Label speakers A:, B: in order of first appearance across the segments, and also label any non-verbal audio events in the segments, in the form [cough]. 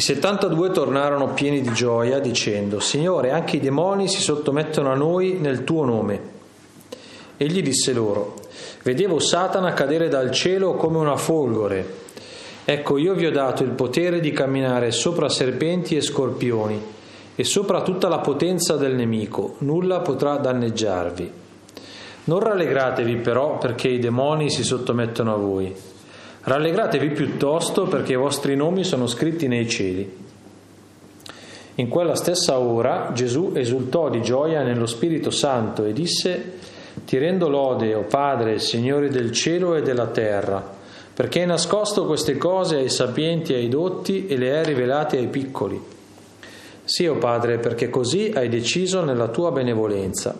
A: I 72 tornarono pieni di gioia dicendo, Signore, anche i demoni si sottomettono a noi nel tuo nome. Egli disse loro, Vedevo Satana cadere dal cielo come una folgore. Ecco, io vi ho dato il potere di camminare sopra serpenti e scorpioni e sopra tutta la potenza del nemico, nulla potrà danneggiarvi. Non rallegratevi però perché i demoni si sottomettono a voi Rallegratevi piuttosto perché i vostri nomi sono scritti nei cieli. In quella stessa ora Gesù esultò di gioia nello Spirito Santo e disse, Ti rendo lode, o Padre, Signore del cielo e della terra, perché hai nascosto queste cose ai sapienti e ai dotti e le hai rivelate ai piccoli. Sì, o Padre, perché così hai deciso nella tua benevolenza.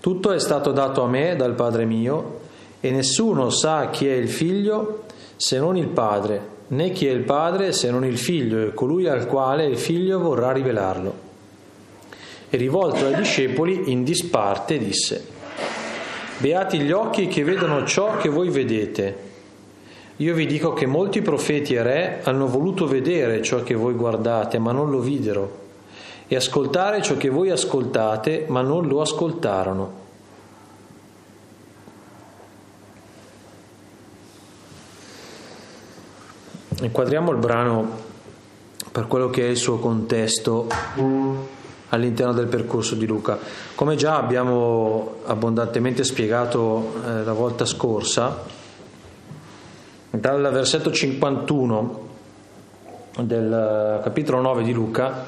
A: Tutto è stato dato a me dal Padre mio, e nessuno sa chi è il figlio se non il padre, né chi è il padre se non il figlio e colui al quale il figlio vorrà rivelarlo. E rivolto ai discepoli in disparte disse, Beati gli occhi che vedono ciò che voi vedete. Io vi dico che molti profeti e re hanno voluto vedere ciò che voi guardate, ma non lo videro, e ascoltare ciò che voi ascoltate, ma non lo ascoltarono. Inquadriamo il brano per quello che è il suo contesto all'interno del percorso di Luca. Come già abbiamo abbondantemente spiegato eh, la volta scorsa, dal versetto 51 del capitolo 9 di Luca,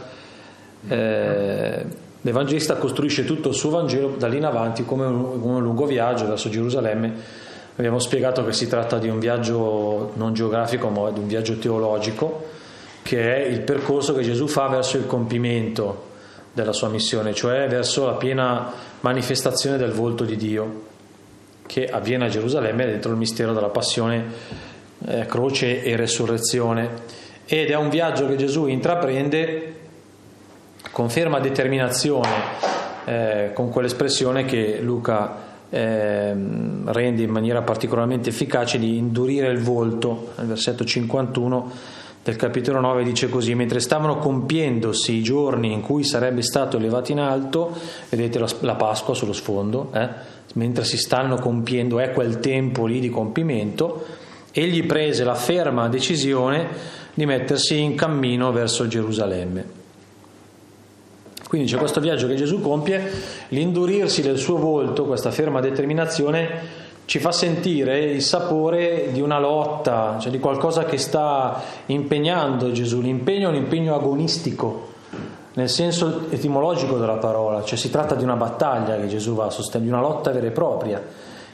A: eh, l'Evangelista costruisce tutto il suo Vangelo da lì in avanti come un, come un lungo viaggio verso Gerusalemme Abbiamo spiegato che si tratta di un viaggio non geografico, ma di un viaggio teologico, che è il percorso che Gesù fa verso il compimento della sua missione, cioè verso la piena manifestazione del volto di Dio, che avviene a Gerusalemme dentro il mistero della passione, eh, croce e resurrezione. Ed è un viaggio che Gesù intraprende con ferma determinazione, eh, con quell'espressione che Luca eh, rende in maniera particolarmente efficace di indurire il volto. Nel versetto 51 del capitolo 9 dice così, mentre stavano compiendosi i giorni in cui sarebbe stato elevato in alto, vedete la, la Pasqua sullo sfondo, eh? mentre si stanno compiendo, è quel tempo lì di compimento, egli prese la ferma decisione di mettersi in cammino verso Gerusalemme. Quindi c'è questo viaggio che Gesù compie, l'indurirsi del suo volto, questa ferma determinazione, ci fa sentire il sapore di una lotta, cioè di qualcosa che sta impegnando Gesù. L'impegno è un impegno agonistico, nel senso etimologico della parola, cioè si tratta di una battaglia che Gesù va a sostenere, di una lotta vera e propria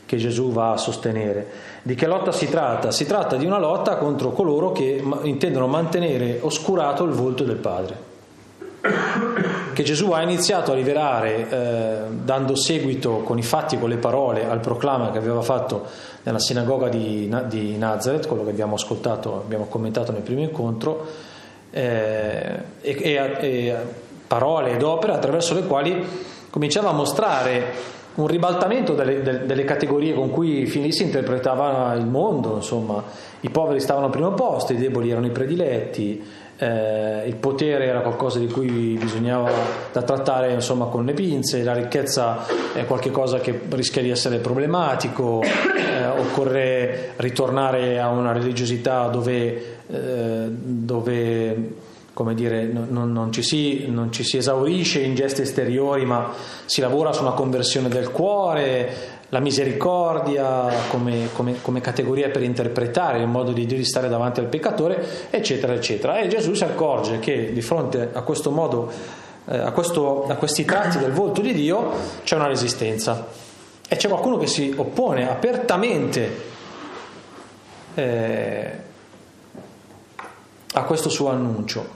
A: che Gesù va a sostenere. Di che lotta si tratta? Si tratta di una lotta contro coloro che intendono mantenere oscurato il volto del Padre che Gesù ha iniziato a rivelare eh, dando seguito con i fatti, con le parole al proclama che aveva fatto nella sinagoga di, di Nazareth, quello che abbiamo ascoltato, abbiamo commentato nel primo incontro, eh, e, e, e parole ed opere attraverso le quali cominciava a mostrare un ribaltamento delle, delle, categorie con cui fin lì si interpretava il mondo, insomma, i poveri stavano al primo posto, i deboli erano i prediletti, eh, il potere era qualcosa di cui bisognava da trattare insomma, con le pinze, la ricchezza è qualcosa che rischia di essere problematico, eh, occorre ritornare a una religiosità dove, eh, dove come dire, non, non, ci si, non, ci si, esaurisce in gesti esteriori, ma si lavora su una conversione del cuore, la misericordia come, come, come, categoria per interpretare il modo di Dio di stare davanti al peccatore, eccetera, eccetera. E Gesù si accorge che di fronte a questo modo, eh, a, questo, a questi tratti del volto di Dio, c'è una resistenza. E c'è qualcuno che si oppone apertamente eh, a questo suo annuncio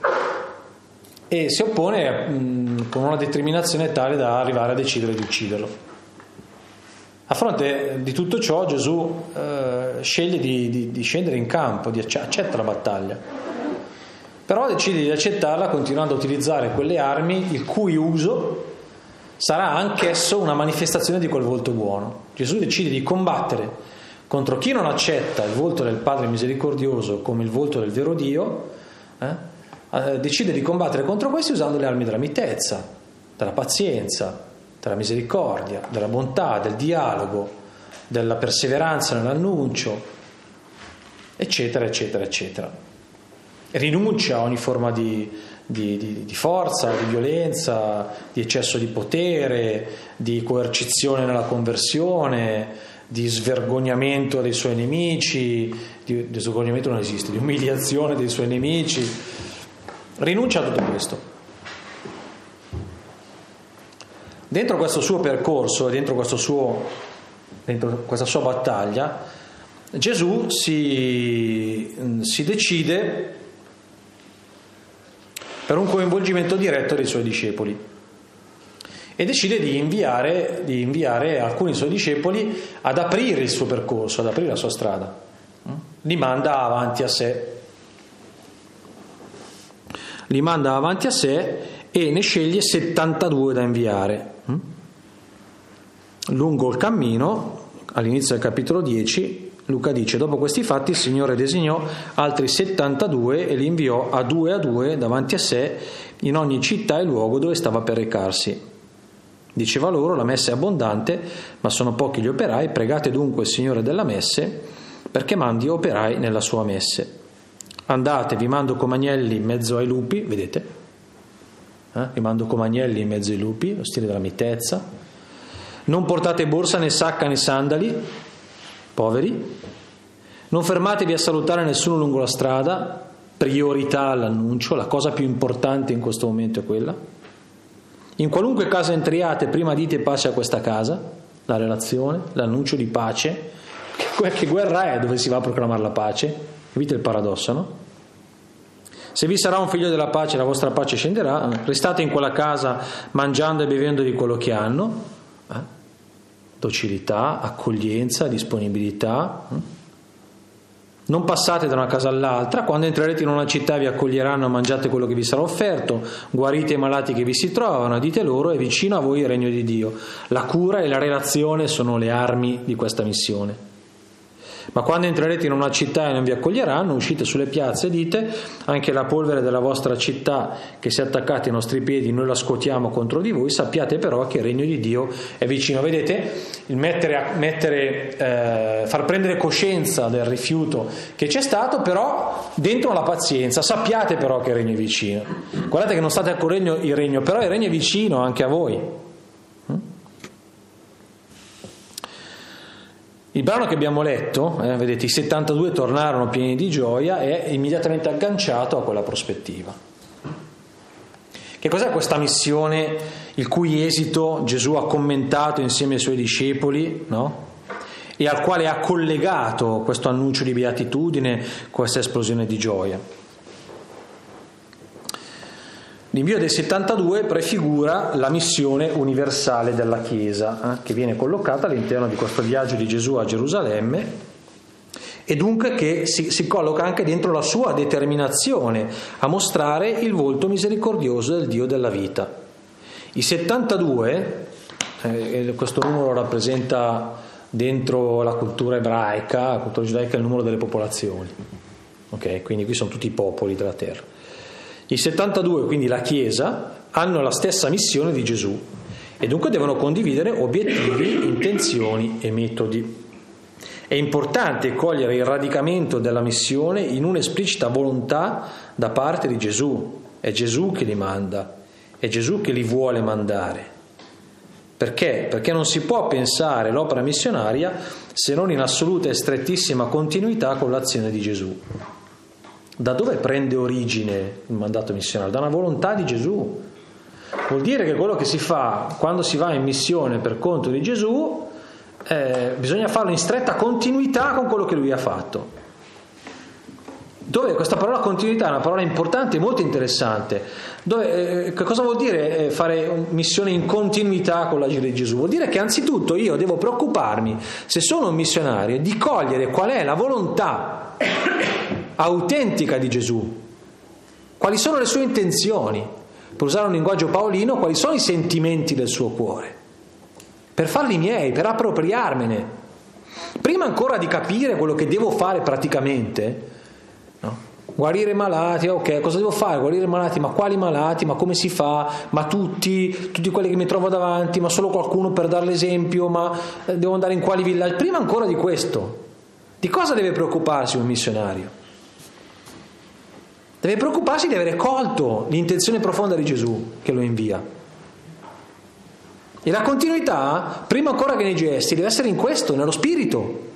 A: e si oppone mh, con una determinazione tale da arrivare a decidere di ucciderlo. A fronte di tutto ciò Gesù eh, sceglie di, di, di, scendere in campo, di accetta la battaglia, però decide di accettarla continuando a utilizzare quelle armi il cui uso sarà anch'esso una manifestazione di quel volto buono. Gesù decide di combattere contro chi non accetta il volto del Padre misericordioso come il volto del vero Dio, eh, decide di combattere contro questi usando le armi della mitezza, della pazienza, della misericordia, della bontà, del dialogo, della perseveranza nell'annuncio, eccetera, eccetera, eccetera. Rinuncia a ogni forma di, di, di, di, forza, di violenza, di eccesso di potere, di coercizione nella conversione, di svergognamento dei suoi nemici, di, di svergognamento non esiste, di umiliazione dei suoi nemici. Rinuncia a tutto questo. Dentro questo suo percorso, dentro, dentro questa sua battaglia, Gesù si, si decide per un coinvolgimento diretto dei suoi discepoli e decide di inviare, di inviare, alcuni suoi discepoli ad aprire il suo percorso, ad aprire la sua strada. Li manda avanti a sé. Li manda avanti a sé e ne sceglie 72 da inviare. Lungo il cammino, all'inizio del capitolo 10, Luca dice, dopo questi fatti il Signore designò altri 72 e li inviò a due a due davanti a sé in ogni città e luogo dove stava per recarsi. Diceva loro, la messa è abbondante, ma sono pochi gli operai, pregate dunque il Signore della messe perché mandi operai nella sua messe. Andate, vi mando come agnelli in mezzo ai lupi, vedete? Eh? Vi mando come agnelli in mezzo ai lupi, lo stile della mitezza, non portate borsa né sacca né sandali, poveri. Non fermatevi a salutare nessuno lungo la strada, priorità all'annuncio, la cosa più importante in questo momento è quella. In qualunque casa entriate, prima dite pace a questa casa, la relazione, l'annuncio di pace. Che guerra è dove si va a proclamare la pace? Capite il paradosso, no? Se vi sarà un figlio della pace, la vostra pace scenderà. Restate in quella casa mangiando e bevendo di quello che hanno. Docilità, accoglienza, disponibilità. Non passate da una casa all'altra, quando entrerete in una città vi accoglieranno, mangiate quello che vi sarà offerto, guarite i malati che vi si trovano, dite loro è vicino a voi il regno di Dio. La cura e la relazione sono le armi di questa missione. Ma quando entrerete in una città e non vi accoglieranno, uscite sulle piazze e dite anche la polvere della vostra città che si è attaccata ai nostri piedi, noi la scuotiamo contro di voi, sappiate però che il regno di Dio è vicino. Vedete, il mettere, mettere, eh, far prendere coscienza del rifiuto che c'è stato, però dentro la pazienza, sappiate però che il regno è vicino. Guardate che non state accorrendo il regno, però il regno è vicino anche a voi. Il brano che abbiamo letto, eh, vedete, i 72 tornarono pieni di gioia, è immediatamente agganciato a quella prospettiva. Che cos'è questa missione il cui esito Gesù ha commentato insieme ai suoi discepoli, no? E al quale ha collegato questo annuncio di beatitudine, questa esplosione di gioia? L'invio dei 72 prefigura la missione universale della Chiesa, eh, che viene collocata all'interno di questo viaggio di Gesù a Gerusalemme e dunque che si, si, colloca anche dentro la sua determinazione a mostrare il volto misericordioso del Dio della vita. I 72, eh, questo numero rappresenta dentro la cultura ebraica, la cultura giudaica, il numero delle popolazioni. Okay? Quindi qui sono tutti i popoli della terra. I 72, quindi la Chiesa, hanno la stessa missione di Gesù e dunque devono condividere obiettivi, intenzioni e metodi. È importante cogliere il radicamento della missione in un'esplicita volontà da parte di Gesù. È Gesù che li manda, è Gesù che li vuole mandare. Perché? Perché non si può pensare l'opera missionaria se non in assoluta e strettissima continuità con l'azione di Gesù. Da dove prende origine il mandato missionario? Da una volontà di Gesù. Vuol dire che quello che si fa quando si va in missione per conto di Gesù eh, bisogna farlo in stretta continuità con quello che lui ha fatto. Dove questa parola continuità è una parola importante e molto interessante. Dove, eh, che cosa vuol dire eh, fare missione in continuità con l'agire di Gesù? Vuol dire che anzitutto io devo preoccuparmi, se sono un missionario, di cogliere qual è la volontà autentica di Gesù. Quali sono le sue intenzioni? Per usare un linguaggio paolino, quali sono i sentimenti del suo cuore? Per farli miei, per appropriarmene. Prima ancora di capire quello che devo fare praticamente, no? guarire malati, ok, cosa devo fare? Guarire malati, ma quali malati? Ma come si fa? Ma tutti, tutti quelli che mi trovo davanti, ma solo qualcuno per dare l'esempio, ma eh, devo andare in quali villaggi? Prima ancora di questo, di cosa deve preoccuparsi un missionario? Deve preoccuparsi di avere colto l'intenzione profonda di Gesù che lo invia. E la continuità, prima ancora che nei gesti, deve essere in questo, nello spirito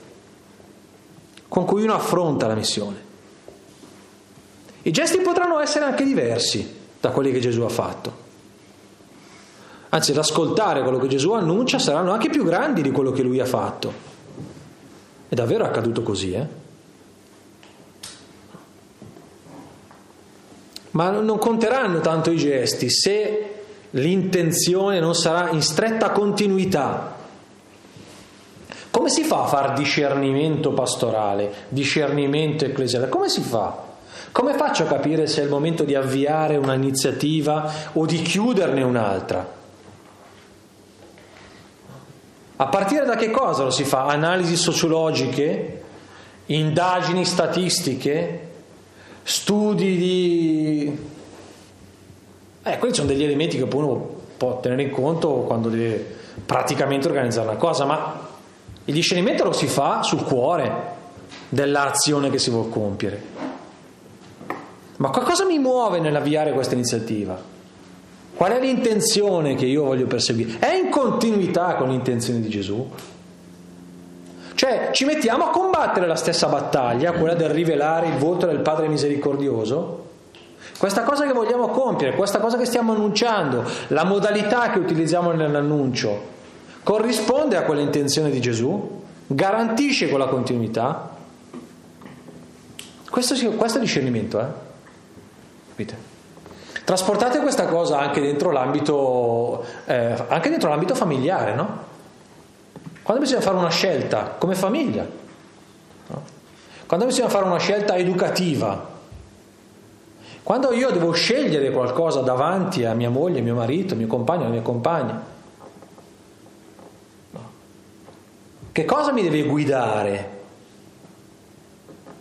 A: con cui uno affronta la missione. I gesti potranno essere anche diversi da quelli che Gesù ha fatto. Anzi, ad ascoltare quello che Gesù annuncia saranno anche più grandi di quello che lui ha fatto. È davvero accaduto così, eh? Ma non conteranno tanto i gesti se l'intenzione non sarà in stretta continuità. Come si fa a fare discernimento pastorale, discernimento ecclesiale? Come si fa? Come faccio a capire se è il momento di avviare un'iniziativa o di chiuderne un'altra? A partire da che cosa lo si fa? Analisi sociologiche, indagini statistiche, studi di eh, quelli sono degli elementi che uno può tenere in conto quando deve praticamente organizzare una cosa, ma il discernimento lo si fa sul cuore dell'azione che si vuole compiere. Ma cosa mi muove nell'avviare questa iniziativa? Qual è l'intenzione che io voglio perseguire? È in continuità con l'intenzione di Gesù? Cioè ci mettiamo a combattere la stessa battaglia, quella del rivelare il volto del Padre misericordioso? Questa cosa che vogliamo compiere, questa cosa che stiamo annunciando, la modalità che utilizziamo nell'annuncio, corrisponde a quell'intenzione di Gesù? Garantisce quella continuità? Questo, questo è discernimento, eh? Capite? Trasportate questa cosa anche dentro l'ambito, eh, anche dentro l'ambito familiare, no? Quando bisogna fare una scelta come famiglia, no? quando bisogna fare una scelta educativa, quando io devo scegliere qualcosa davanti a mia moglie, mio marito, mio compagno, la mia compagna, che cosa mi deve guidare?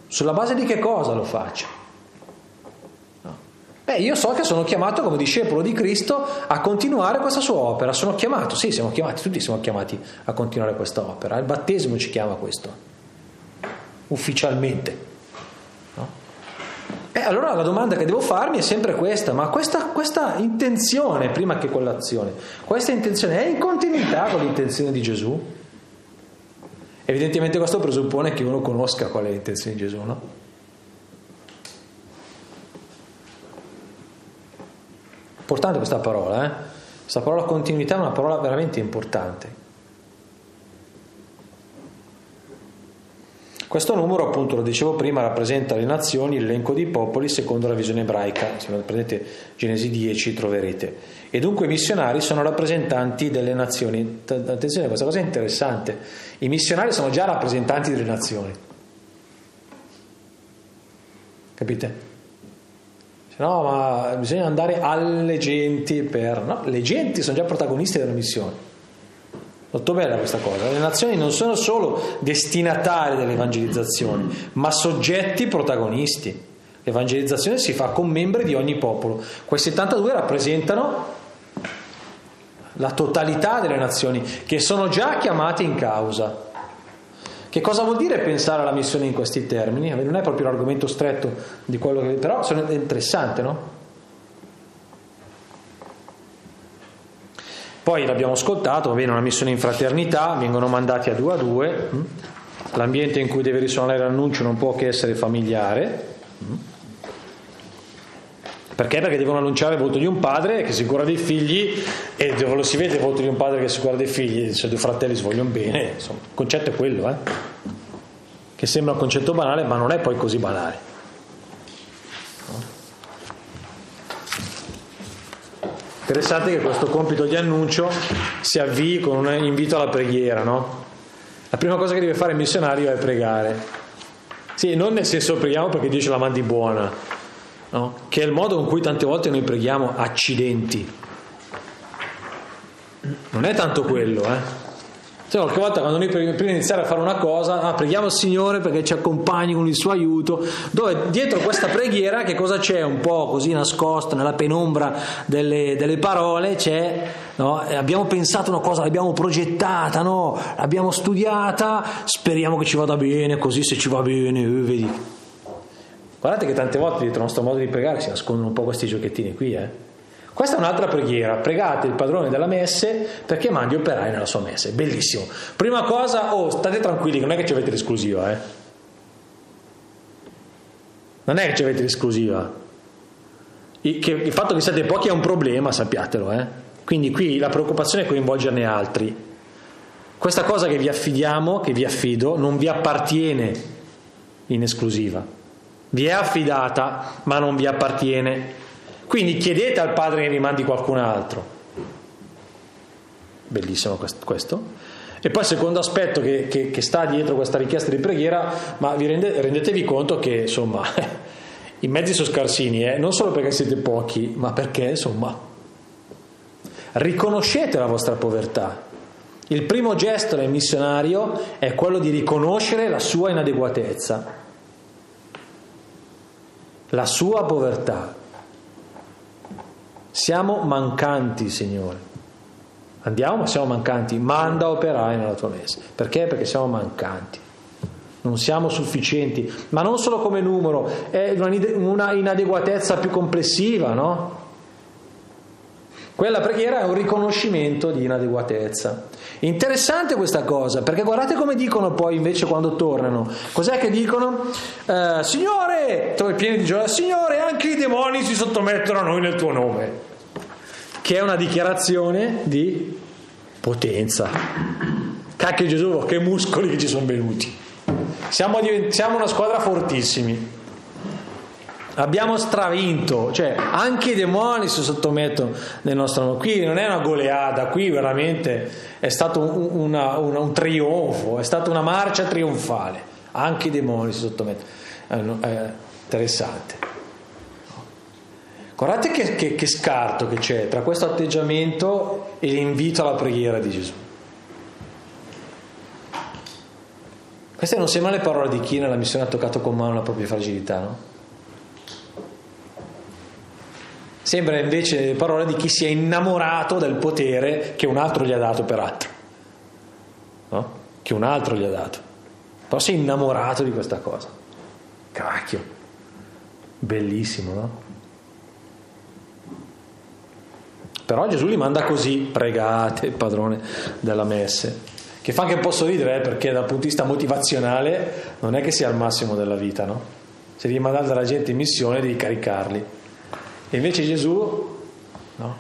A: Sulla base di che cosa lo faccio? Beh, io so che sono chiamato come discepolo di Cristo a continuare questa sua opera. Sono chiamato, sì, siamo chiamati, tutti siamo chiamati a continuare questa opera. Il battesimo ci chiama questo, ufficialmente. E allora la domanda che devo farmi è sempre questa, ma questa, questa intenzione, prima che quell'azione, questa intenzione è in continuità con l'intenzione di Gesù? Evidentemente questo presuppone che uno conosca qual è l'intenzione di Gesù, no? Importante questa parola, eh? Questa parola continuità è una parola veramente importante. Questo numero, appunto, lo dicevo prima, rappresenta le nazioni, l'elenco dei popoli secondo la visione ebraica. Se prendete Genesi 10 troverete. E dunque i missionari sono rappresentanti delle nazioni. Attenzione, questa cosa è interessante. I missionari sono già rappresentanti delle nazioni. Capite? No, ma bisogna andare alle genti per... No, le genti sono già protagonisti della missione. Molto bella questa cosa. Le nazioni non sono solo destinatari dell'evangelizzazione, ma soggetti protagonisti. L'evangelizzazione si fa con membri di ogni popolo. Quei 72 rappresentano la totalità delle nazioni che sono già chiamate in causa. Che cosa vuol dire pensare alla missione in questi termini? Non è proprio l'argomento stretto di quello che... però è interessante, no? Poi l'abbiamo ascoltato, viene una missione in fraternità, vengono mandati a due a due, mm. l'ambiente in cui deve risuonare l'annuncio non può che essere familiare. Perché? Perché devono annunciare il voto di un padre che si cura dei figli e dove lo si vede il voto di un padre che si cura dei figli, se due fratelli si vogliono bene, insomma, il concetto è quello, eh? che sembra un concetto banale ma non è poi così banale. Interessante che questo compito di annuncio si avvii con un invito alla preghiera, no? La prima cosa che deve fare il missionario è pregare. Sì, non nel senso preghiamo perché Dio ce la mandi buona, no? Che è il modo con cui tante volte noi preghiamo accidenti. Non è tanto quello, eh? Cioè, qualche volta quando noi prima di iniziare a fare una cosa, ah, preghiamo il Signore perché ci accompagni con il suo aiuto, dove dietro questa preghiera che cosa c'è un po' così nascosto nella penombra delle, delle parole? C'è, no? abbiamo pensato una cosa, l'abbiamo progettata, no? l'abbiamo studiata, speriamo che ci vada bene, così se ci va bene, eh, vedi. Guardate che tante volte dietro il nostro modo di pregare si nascondono un po' questi giochettini qui, eh? Questa è un'altra preghiera, pregate il padrone della messe perché mandi operai nella sua messe, bellissimo. Prima cosa, oh, state tranquilli, non è che ci avete l'esclusiva, eh. Non è che ci avete l'esclusiva. Il fatto che siate pochi è un problema, sappiatelo, eh. Quindi qui la preoccupazione è coinvolgerne altri. Questa cosa che vi affidiamo, che vi affido, non vi appartiene in esclusiva. Vi è affidata, ma non vi appartiene. Quindi chiedete al Padre che vi mandi qualcun altro. Bellissimo questo. E poi il secondo aspetto che, che, che, sta dietro questa richiesta di preghiera, ma vi rende, rendetevi conto che insomma [laughs] i mezzi sono scarsini, eh? non solo perché siete pochi, ma perché insomma riconoscete la vostra povertà. Il primo gesto del missionario è quello di riconoscere la sua inadeguatezza, la sua povertà. Siamo mancanti, Signore. Andiamo, ma siamo mancanti. Manda operai nella tua messa. Perché? Perché siamo mancanti. Non siamo sufficienti, ma non solo come numero, è una inadeguatezza più complessiva, no? Quella preghiera è un riconoscimento di inadeguatezza. Interessante questa cosa, perché guardate come dicono poi invece quando tornano. Cos'è che dicono? Eh, Signore, pieni di gioia, Signore, anche i demoni si sottomettono a noi nel tuo nome. Che è una dichiarazione di potenza. Cacchio Gesù, che muscoli che ci sono venuti. Siamo, siamo una squadra fortissimi. Abbiamo stravinto, cioè anche i demoni si sottomettono nel nostro nome. Qui non è una goleada, qui veramente è stato un, una, una, un trionfo, è stata una marcia trionfale. Anche i demoni si sottomettono. È, è interessante. Guardate che, che, che scarto che c'è tra questo atteggiamento e l'invito alla preghiera di Gesù. Queste non sembrano le parole di chi nella missione ha toccato con mano la propria fragilità, no? Sembra invece le parole di chi si è innamorato del potere che un altro gli ha dato, peraltro. No? Che un altro gli ha dato. Però si è innamorato di questa cosa. Cacchio. Bellissimo, no? Però Gesù li manda così, pregate padrone della messe, che fa anche un po' sorridere eh, perché dal punto di vista motivazionale non è che sia il massimo della vita, no? Se devi mandare la gente in missione devi caricarli. E invece Gesù, no?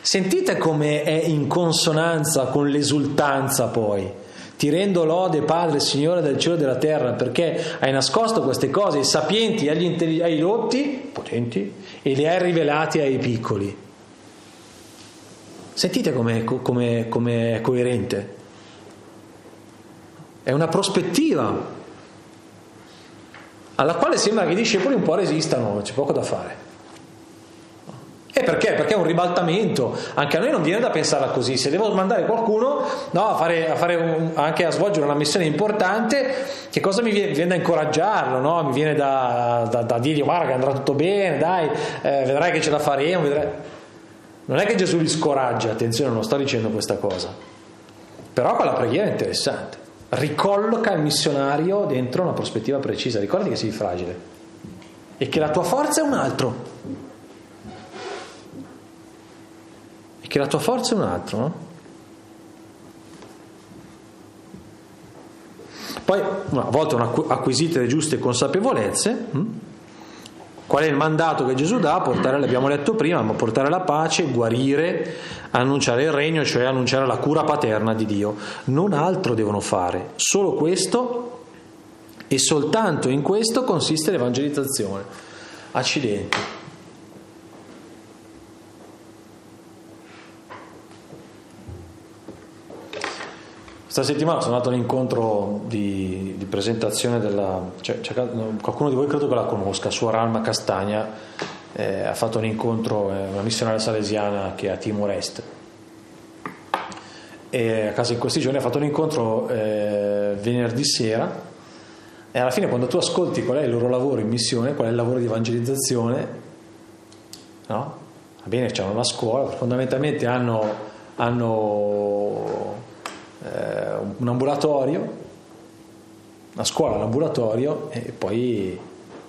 A: Sentite come è in consonanza con l'esultanza poi. Ti rendo lode, Padre, Signore del cielo e della terra, perché hai nascosto queste cose ai sapienti, agli intelli- ai dotti, potenti, e le hai rivelate ai piccoli. Sentite come è coerente. È una prospettiva alla quale sembra che i discepoli un po' resistano, c'è poco da fare. E perché? Perché è un ribaltamento. Anche a noi non viene da pensarla così. Se devo mandare qualcuno no, a fare, a fare un, anche a svolgere una missione importante, che cosa mi viene? viene da incoraggiarlo? No? Mi viene da, da, da, dirgli guarda che andrà tutto bene, dai, eh, vedrai che ce la faremo. Vedrai. Non è che Gesù li scoraggia, attenzione, non sto dicendo questa cosa. Però quella preghiera è interessante. Ricolloca il missionario dentro una prospettiva precisa. Ricordati che sei fragile e che la tua forza è un altro. Che la tua forza è un altro, no? Poi, una volta acquisite le giuste consapevolezze, hm? qual è il mandato che Gesù dà? Portare, l'abbiamo letto prima, ma portare la pace, guarire, annunciare il regno, cioè annunciare la cura paterna di Dio. Non altro devono fare, solo questo e soltanto in questo consiste l'evangelizzazione. Accidenti. Questa settimana sono andato a un incontro di, di presentazione della... Cioè, qualcuno di voi credo che la conosca, Suor Alma Castagna eh, ha fatto un incontro, eh, una missionaria salesiana che è a Timor Est. e a casa in questi giorni ha fatto un incontro eh, venerdì sera e alla fine quando tu ascolti qual è il loro lavoro in missione, qual è il lavoro di evangelizzazione, no? Va bene, c'hanno la scuola, fondamentalmente hanno, hanno eh, un ambulatorio, una scuola, un ambulatorio e poi,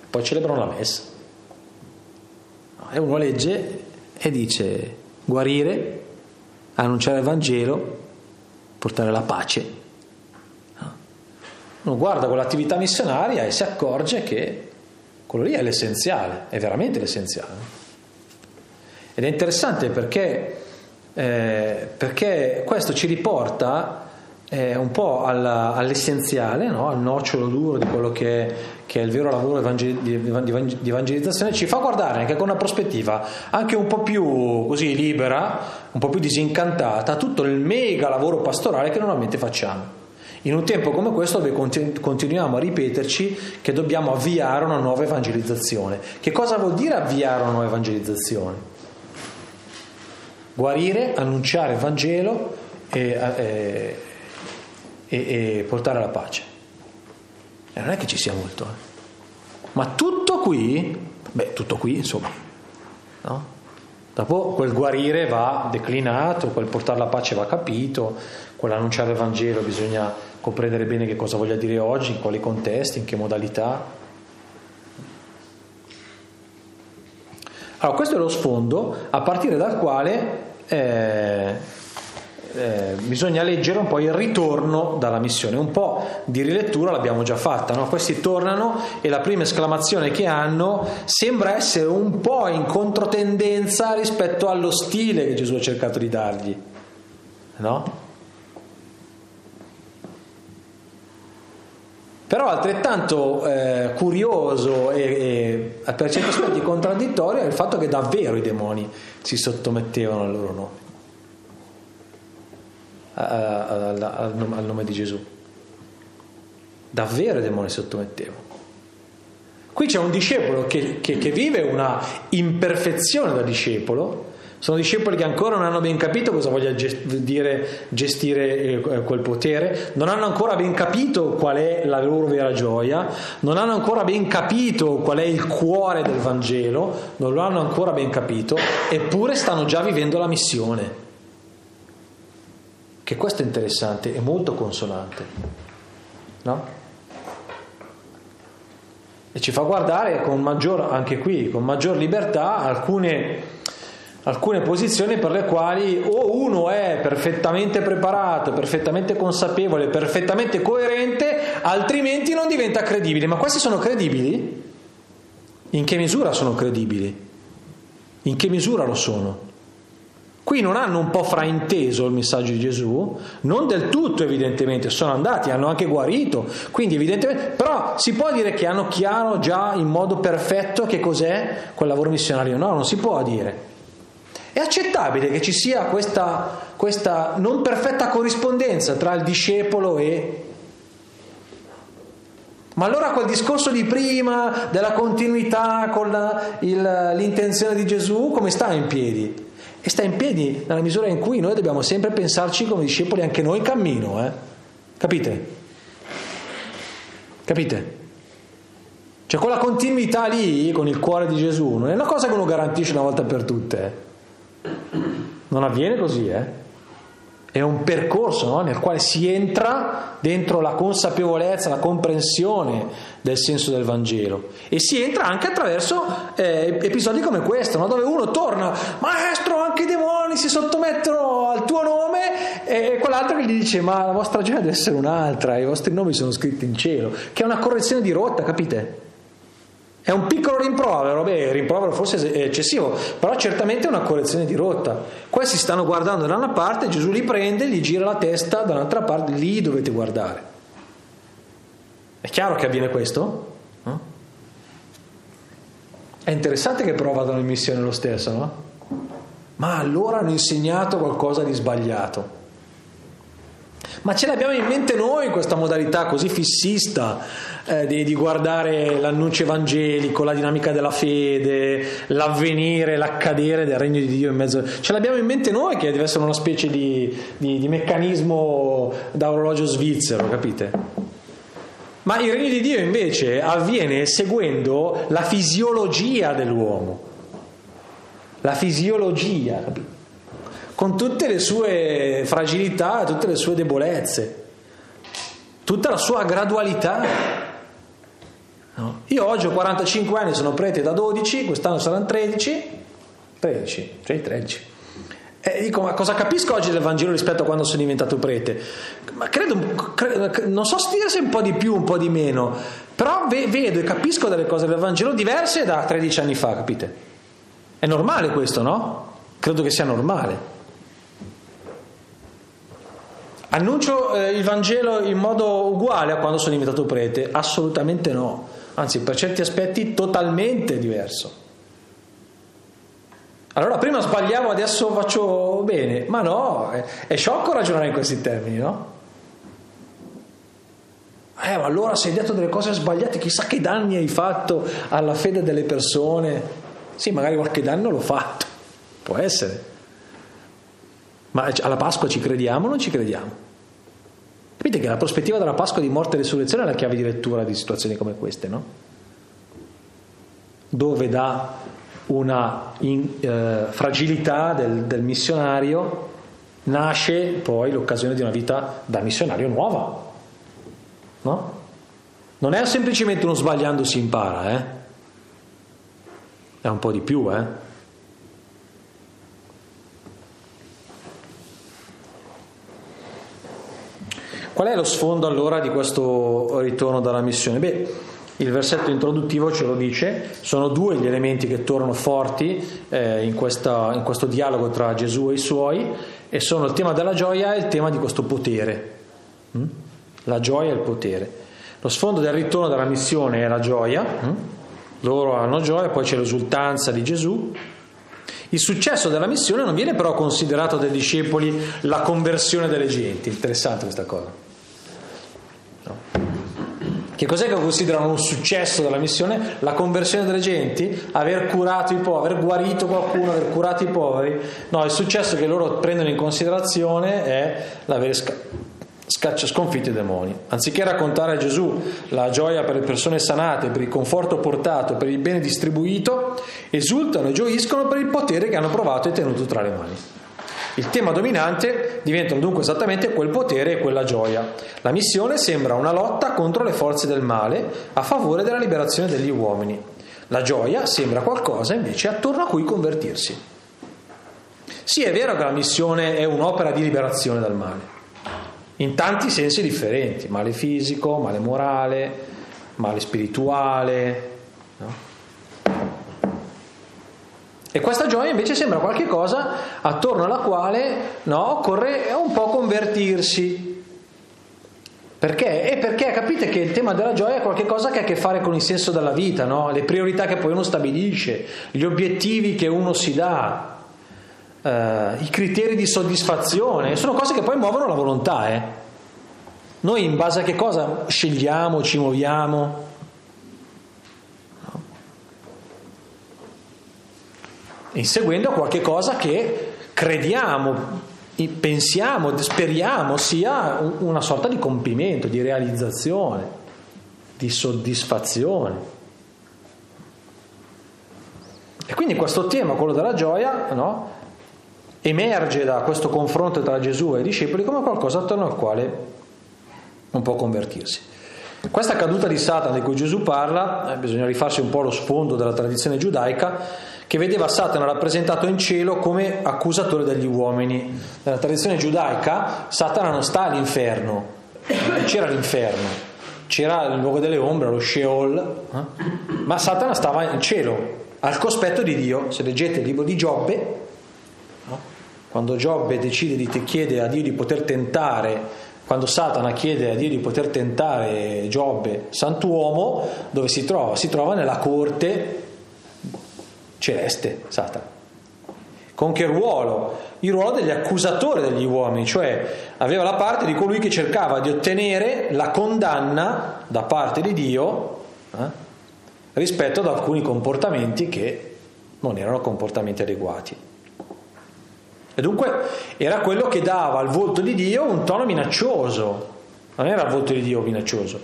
A: poi celebrano la messa. E uno legge e dice guarire, annunciare il Vangelo, portare la pace uno guarda quell'attività missionaria e si accorge che quello lì è l'essenziale, è veramente l'essenziale. Ed è interessante perché, eh, perché questo ci riporta eh, un po' alla, all'essenziale, no? al nocciolo duro di quello che, che è il vero lavoro di, di evangelizzazione, ci fa guardare anche con una prospettiva anche un po' più così libera, un po' più disincantata, tutto il mega lavoro pastorale che normalmente facciamo in un tempo come questo dove continuiamo a ripeterci che dobbiamo avviare una nuova evangelizzazione. Che cosa vuol dire avviare una nuova evangelizzazione? Guarire, annunciare il Vangelo e, e, e, e portare la pace. E non è che ci sia molto. Eh. Ma tutto qui, beh, tutto qui, insomma, no? Dopo quel guarire va declinato, quel portare la pace va capito, quell'annunciare il Vangelo bisogna comprendere bene che cosa voglia dire oggi, in quali contesti, in che modalità. Allora, questo è lo sfondo a partire dal quale eh, eh, bisogna leggere un po' il ritorno dalla missione. Un po' di rilettura l'abbiamo già fatta, no? questi tornano e la prima esclamazione che hanno sembra essere un po' in controtendenza rispetto allo stile che Gesù ha cercato di dargli. No? Però altrettanto eh, curioso e, e per certi aspetti contraddittorio è il fatto che davvero i demoni si sottomettevano al loro nome, al, nome di Gesù. Davvero i demoni si sottomettevano. Qui c'è un discepolo che, che, che vive una imperfezione da discepolo, sono discepoli che ancora non hanno ben capito cosa voglia dire gestire eh, quel potere, non hanno ancora ben capito qual è la loro vera gioia, non hanno ancora ben capito qual è il cuore del Vangelo, non lo hanno ancora ben capito, eppure stanno già vivendo la missione. Che questo è interessante e molto consolante. No? E ci fa guardare con maggior, anche qui, con maggior libertà alcune alcune posizioni per le quali o uno è perfettamente preparato, perfettamente consapevole, perfettamente coerente, altrimenti non diventa credibile. Ma questi sono credibili? In che misura sono credibili? In che misura lo sono? Qui non hanno un po' frainteso il messaggio di Gesù, non del tutto evidentemente, sono andati, hanno anche guarito, quindi evidentemente, però si può dire che hanno chiaro già in modo perfetto che cos'è quel lavoro missionario? No, non si può dire. È accettabile che ci sia questa, questa non perfetta corrispondenza tra il discepolo e... Ma allora quel discorso di prima, della continuità con la, il, l'intenzione di Gesù, come sta in piedi? E sta in piedi nella misura in cui noi dobbiamo sempre pensarci come discepoli anche noi in cammino, eh? Capite? Capite? Cioè quella continuità lì con il cuore di Gesù non è una cosa che uno garantisce una volta per tutte. Eh? Non avviene così, eh? È un percorso no? nel quale si entra dentro la consapevolezza, la comprensione del senso del Vangelo e si entra anche attraverso eh, episodi come questo, no? dove uno torna, maestro, anche i demoni si sottomettono al tuo nome e quell'altro gli dice, ma la vostra gioia deve essere un'altra, i vostri nomi sono scritti in cielo, che è una correzione di rotta, capite? È un piccolo rimprovero, beh, rimprovero forse è eccessivo, però certamente è una correzione di rotta. Questi stanno guardando da una parte, Gesù li prende, gli gira la testa dall'altra parte, lì dovete guardare. È chiaro che avviene questo? No? È interessante che però vadano in missione lo stesso, no? Ma allora hanno insegnato qualcosa di sbagliato. Ma ce l'abbiamo in mente noi questa modalità così fissista eh, di, di, guardare l'annuncio evangelico, la dinamica della fede, l'avvenire, l'accadere del regno di Dio in mezzo. Ce l'abbiamo in mente noi che deve essere una specie di, di, di meccanismo da orologio svizzero, capite? Ma il regno di Dio invece avviene seguendo la fisiologia dell'uomo. La fisiologia, con tutte le sue fragilità, tutte le sue debolezze, tutta la sua gradualità. Io oggi ho 45 anni, sono prete da 12, quest'anno saranno 13, 13, cioè 13. E dico, ma cosa capisco oggi del Vangelo rispetto a quando sono diventato prete? Ma credo, credo non so dire se un po' di più, un po' di meno, però vedo e capisco delle cose del Vangelo diverse da 13 anni fa, capite? È normale questo, no? Credo che sia normale. Annuncio eh, il Vangelo in modo uguale a quando sono diventato prete? Assolutamente no, anzi per certi aspetti totalmente diverso. Allora prima sbagliavo, adesso faccio bene, ma no, è, è sciocco ragionare in questi termini, no? Eh, ma allora se hai detto delle cose sbagliate, chissà che danni hai fatto alla fede delle persone. Sì, magari qualche danno l'ho fatto, può essere. Ma alla Pasqua ci crediamo o non ci crediamo? Capite che la prospettiva della Pasqua di morte e risurrezione è la chiave di lettura di situazioni come queste, no? Dove da una in, eh, fragilità del, del missionario nasce poi l'occasione di una vita da missionario nuova, no? Non è semplicemente uno sbagliando si impara, eh? È un po' di più, eh? Qual è lo sfondo allora di questo ritorno dalla missione? Beh, il versetto introduttivo ce lo dice, sono due gli elementi che tornano forti eh, in, questa, in, questo dialogo tra Gesù e i suoi e sono il tema della gioia e il tema di questo potere. Mm? La gioia e il potere. Lo sfondo del ritorno dalla missione è la gioia, mm? loro hanno gioia, poi c'è l'esultanza di Gesù. Il successo della missione non viene però considerato dai discepoli la conversione delle genti, interessante questa cosa. Che cos'è che considerano un successo della missione? La conversione delle genti? Aver curato i poveri, aver guarito qualcuno, aver curato i poveri? No, il successo che loro prendono in considerazione è l'avere scaccia, sconfitto i demoni. Anziché raccontare a Gesù la gioia per le persone sanate, per il conforto portato, per il bene distribuito, esultano e gioiscono per il potere che hanno provato e tenuto tra le mani. Il tema dominante diventano dunque esattamente quel potere e quella gioia. La missione sembra una lotta contro le forze del male a favore della liberazione degli uomini. La gioia sembra qualcosa invece attorno a cui convertirsi. Sì, è vero che la missione è un'opera di liberazione dal male, in tanti sensi differenti, male fisico, male morale, male spirituale. No? E questa gioia invece sembra qualcosa attorno alla quale no, occorre un po' convertirsi. Perché? E perché capite che il tema della gioia è qualcosa che ha a che fare con il senso della vita, no? le priorità che poi uno stabilisce, gli obiettivi che uno si dà, eh, i criteri di soddisfazione, sono cose che poi muovono la volontà. Eh? Noi in base a che cosa scegliamo, ci muoviamo? inseguendo qualche cosa che crediamo, pensiamo, speriamo sia una sorta di compimento, di realizzazione, di soddisfazione. E quindi questo tema, quello della gioia, no, emerge da questo confronto tra Gesù e i discepoli come qualcosa attorno al quale non può convertirsi. Questa caduta di Satana di cui Gesù parla, eh, bisogna rifarsi un po' allo sfondo della tradizione giudaica, che vedeva Satana rappresentato in cielo come accusatore degli uomini. Nella tradizione giudaica Satana non sta all'inferno, c'era l'inferno, c'era il luogo delle ombre, lo Sheol, eh? ma Satana stava in cielo, al cospetto di Dio. Se leggete il libro di Giobbe? Quando Giobbe decide di chiede a Dio di poter tentare quando Satana chiede a Dio di poter tentare Giobbe, santuomo, dove si trova? Si trova nella corte celeste, Satana. Con che ruolo? Il ruolo degli accusatori degli uomini, cioè aveva la parte di colui che cercava di ottenere la condanna da parte di Dio eh, rispetto ad alcuni comportamenti che non erano comportamenti adeguati. E dunque era quello che dava al volto di Dio un tono minaccioso, non era il volto di Dio minaccioso,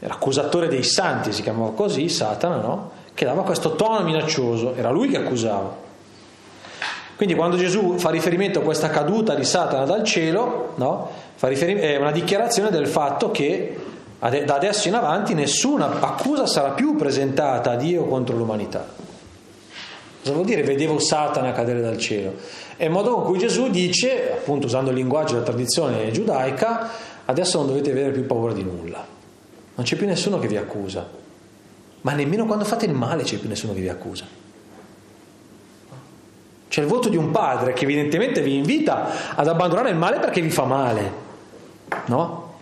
A: era accusatore dei santi, si chiamava così, Satana, no? Che dava questo tono minaccioso, era lui che accusava. Quindi quando Gesù fa riferimento a questa caduta di Satana dal cielo, no? è una dichiarazione del fatto che da adesso in avanti nessuna accusa sarà più presentata a Dio contro l'umanità. Cosa vuol dire vedevo Satana cadere dal cielo? È il modo con cui Gesù dice, appunto usando il linguaggio della tradizione giudaica, adesso non dovete avere più paura di nulla. Non c'è più nessuno che vi accusa. Ma nemmeno quando fate il male c'è più nessuno che vi accusa. C'è il voto di un padre che evidentemente vi invita ad abbandonare il male perché vi fa male, no?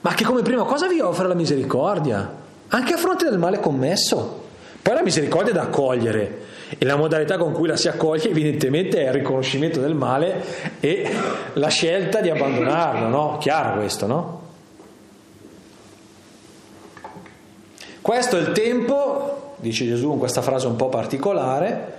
A: Ma che come prima cosa vi offre la misericordia, anche a fronte del male commesso. Poi la misericordia è da accogliere e la modalità con cui la si accoglie evidentemente è il riconoscimento del male e la scelta di abbandonarlo, no? Chiaro questo, no? Questo è il tempo, dice Gesù in questa frase un po' particolare,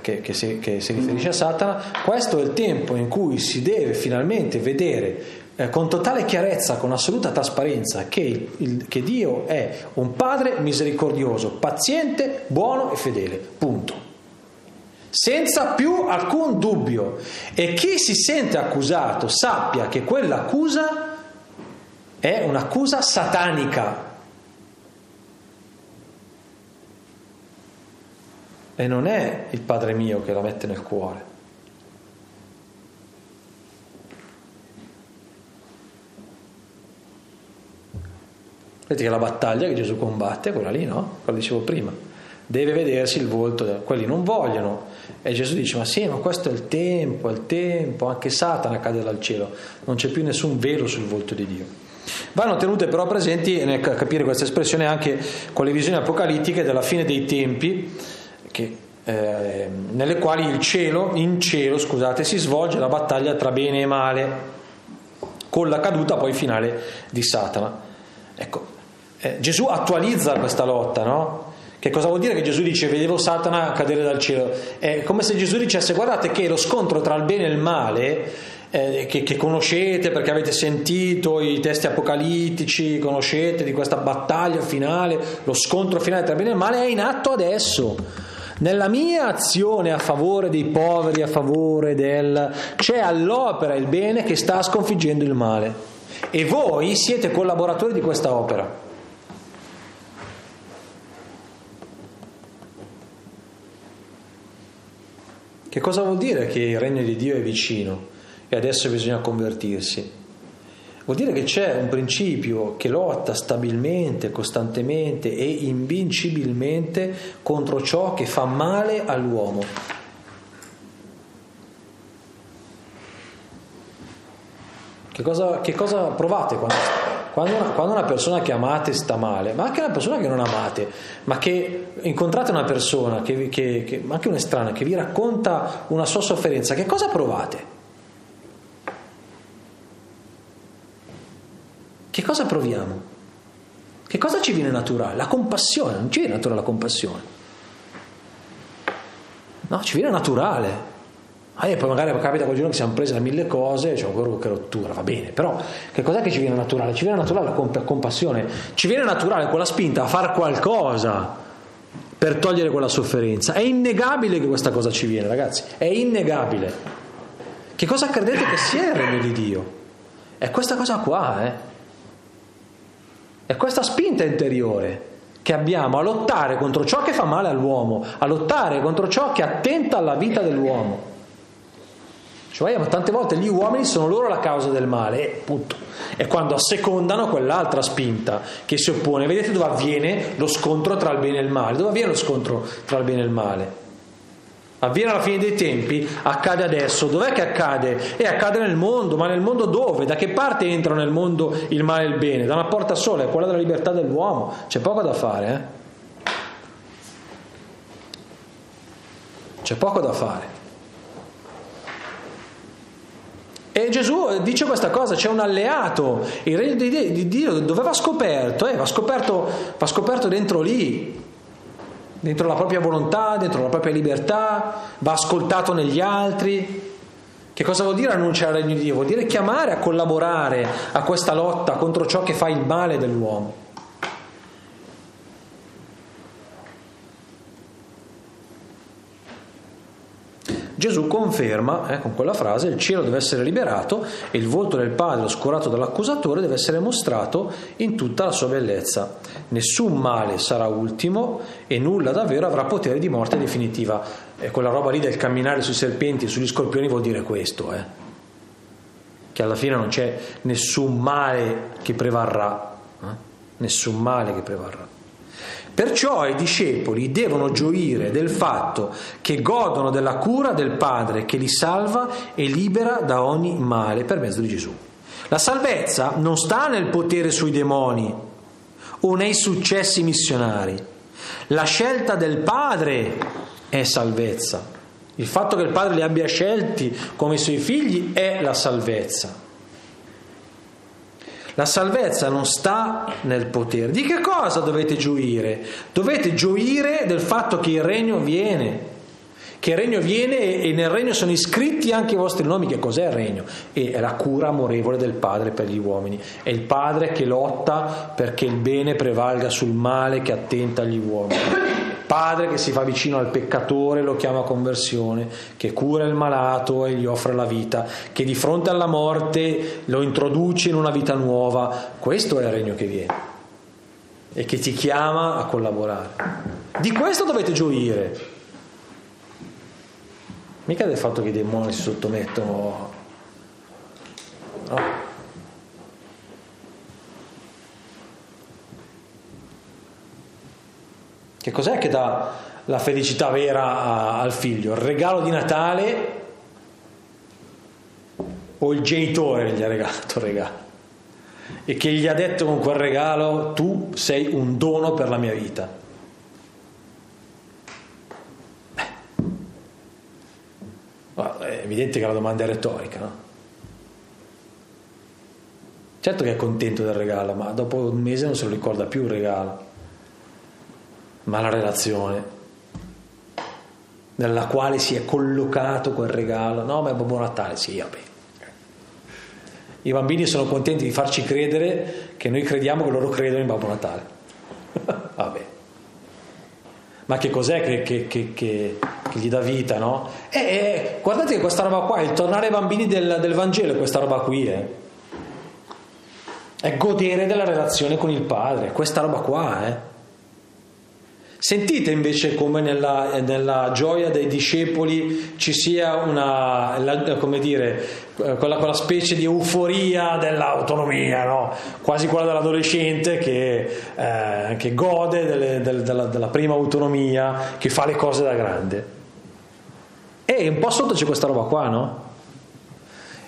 A: che, che, si, che, si, riferisce a Satana, questo è il tempo in cui si deve finalmente vedere eh, con totale chiarezza, con assoluta trasparenza, che, il, che Dio è un Padre misericordioso, paziente, buono e fedele. Punto. Senza più alcun dubbio. E chi si sente accusato sappia che quell'accusa è un'accusa satanica, e non è il Padre mio che la mette nel cuore. Vedete che la battaglia che Gesù combatte è quella lì, no? Quello dicevo prima. Deve vedersi il volto, quelli non vogliono. E Gesù dice: Ma sì, ma questo è il tempo, è il tempo, anche Satana cade dal cielo, non c'è più nessun velo sul volto di Dio. Vanno tenute però presenti nel capire questa espressione anche con le visioni apocalittiche della fine dei tempi, che, eh, nelle quali il cielo, in cielo scusate, si svolge la battaglia tra bene e male, con la caduta poi finale di Satana. Ecco, eh, Gesù attualizza questa lotta, no? Che cosa vuol dire che Gesù dice vedevo Satana cadere dal cielo? È come se Gesù dicesse guardate che lo scontro tra il bene e il male, eh, che, che, conoscete perché avete sentito i testi apocalittici, conoscete di questa battaglia finale, lo scontro finale tra il bene e il male, è in atto adesso nella mia azione a favore dei poveri, a favore del... c'è all'opera il bene che sta sconfiggendo il male. E voi siete collaboratori di questa opera. Che cosa vuol dire che il regno di Dio è vicino e adesso bisogna convertirsi? Vuol dire che c'è un principio che lotta stabilmente, costantemente e invincibilmente contro ciò che fa male all'uomo. Che cosa, che cosa provate quando, quando, una, quando, una, persona che amate sta male, ma anche una persona che non amate, ma che incontrate una persona, che, che, che, anche un estraneo, che vi racconta una sua sofferenza, che cosa provate? Che cosa proviamo? Che cosa ci viene naturale? La compassione, non ci viene naturale la compassione. No, ci viene naturale. Ah, e poi magari capita quel giorno che siamo presi da mille cose, cioè guarda che rottura, va bene, però che cos'è che ci viene naturale? Ci viene naturale la comp- compassione, ci viene naturale quella spinta a fare qualcosa per togliere quella sofferenza. È innegabile che questa cosa ci viene, ragazzi, è innegabile. Che cosa credete che sia il regno di Dio? È questa cosa qua, eh. È questa spinta interiore che abbiamo a lottare contro ciò che fa male all'uomo, a lottare contro ciò che attenta alla vita dell'uomo. Cioè, ma tante volte gli uomini sono loro la causa del male, e punto. È quando assecondano quell'altra spinta che si oppone. Vedete dove avviene lo scontro tra il bene e il male? Dove avviene lo scontro tra il bene e il male? Avviene alla fine dei tempi, accade adesso. Dov'è che accade? E accade nel mondo, ma nel mondo dove? Da che parte entra nel mondo il male e il bene? Da una porta sola, è quella della libertà dell'uomo. C'è poco da fare, eh? c'è poco da fare. E Gesù dice questa cosa, c'è un alleato, il regno di Dio dove va scoperto? Eh, va scoperto, va scoperto dentro lì, dentro la propria volontà, dentro la propria libertà, va ascoltato negli altri. Che cosa vuol dire annunciare il regno di Dio? Vuol dire chiamare a collaborare a questa lotta contro ciò che fa il male dell'uomo. Gesù conferma eh, con quella frase il cielo deve essere liberato e il volto del Padre oscurato dall'accusatore deve essere mostrato in tutta la sua bellezza. Nessun male sarà ultimo e nulla davvero avrà potere di morte definitiva. E quella roba lì del camminare sui serpenti e sugli scorpioni vuol dire questo, eh? che alla fine non c'è nessun male che prevarrà, eh? nessun male che prevarrà. Perciò i discepoli devono gioire del fatto che godono della cura del Padre che li salva e libera da ogni male per mezzo di Gesù. La salvezza non sta nel potere sui demoni o nei successi missionari. La scelta del Padre è salvezza. Il fatto che il Padre li abbia scelti come suoi figli è la salvezza. La salvezza non sta nel potere. Di che cosa dovete gioire? Dovete gioire del fatto che il regno viene. Che il regno viene e nel regno sono iscritti anche i vostri nomi. Che cos'è il regno? È la cura amorevole del Padre per gli uomini. È il Padre che lotta perché il bene prevalga sul male che attenta agli uomini. Padre che si fa vicino al peccatore, lo chiama a conversione, che cura il malato e gli offre la vita, che di fronte alla morte lo introduce in una vita nuova. Questo è il regno che viene e che ti chiama a collaborare. Di questo dovete gioire. Mica del fatto che i demoni si sottomettono. No? Che cos'è che dà la felicità vera a, al figlio? Il regalo di Natale o il genitore gli ha regalato il regalo? E che gli ha detto con quel regalo tu sei un dono per la mia vita. È evidente che la domanda è retorica, no? Certo che è contento del regalo, ma dopo un mese non se lo ricorda più il regalo ma la relazione nella quale si è collocato quel regalo. No, ma è Babbo Natale, sì, vabbè. I bambini sono contenti di farci credere che noi crediamo che loro credono in Babbo Natale. [laughs] vabbè. Ma che cos'è che, che, che, che, gli dà vita, no? E, eh, guardate che questa roba qua, il tornare ai bambini del, del Vangelo questa roba qui, eh. È godere della relazione con il Padre, questa roba qua, eh. Sentite invece come nella, nella, gioia dei discepoli ci sia una, la, come dire, quella, quella, specie di euforia dell'autonomia, no? quasi quella dell'adolescente che, eh, che gode delle, del, della, della, prima autonomia, che fa le cose da grande. E un po' sotto c'è questa roba qua, no?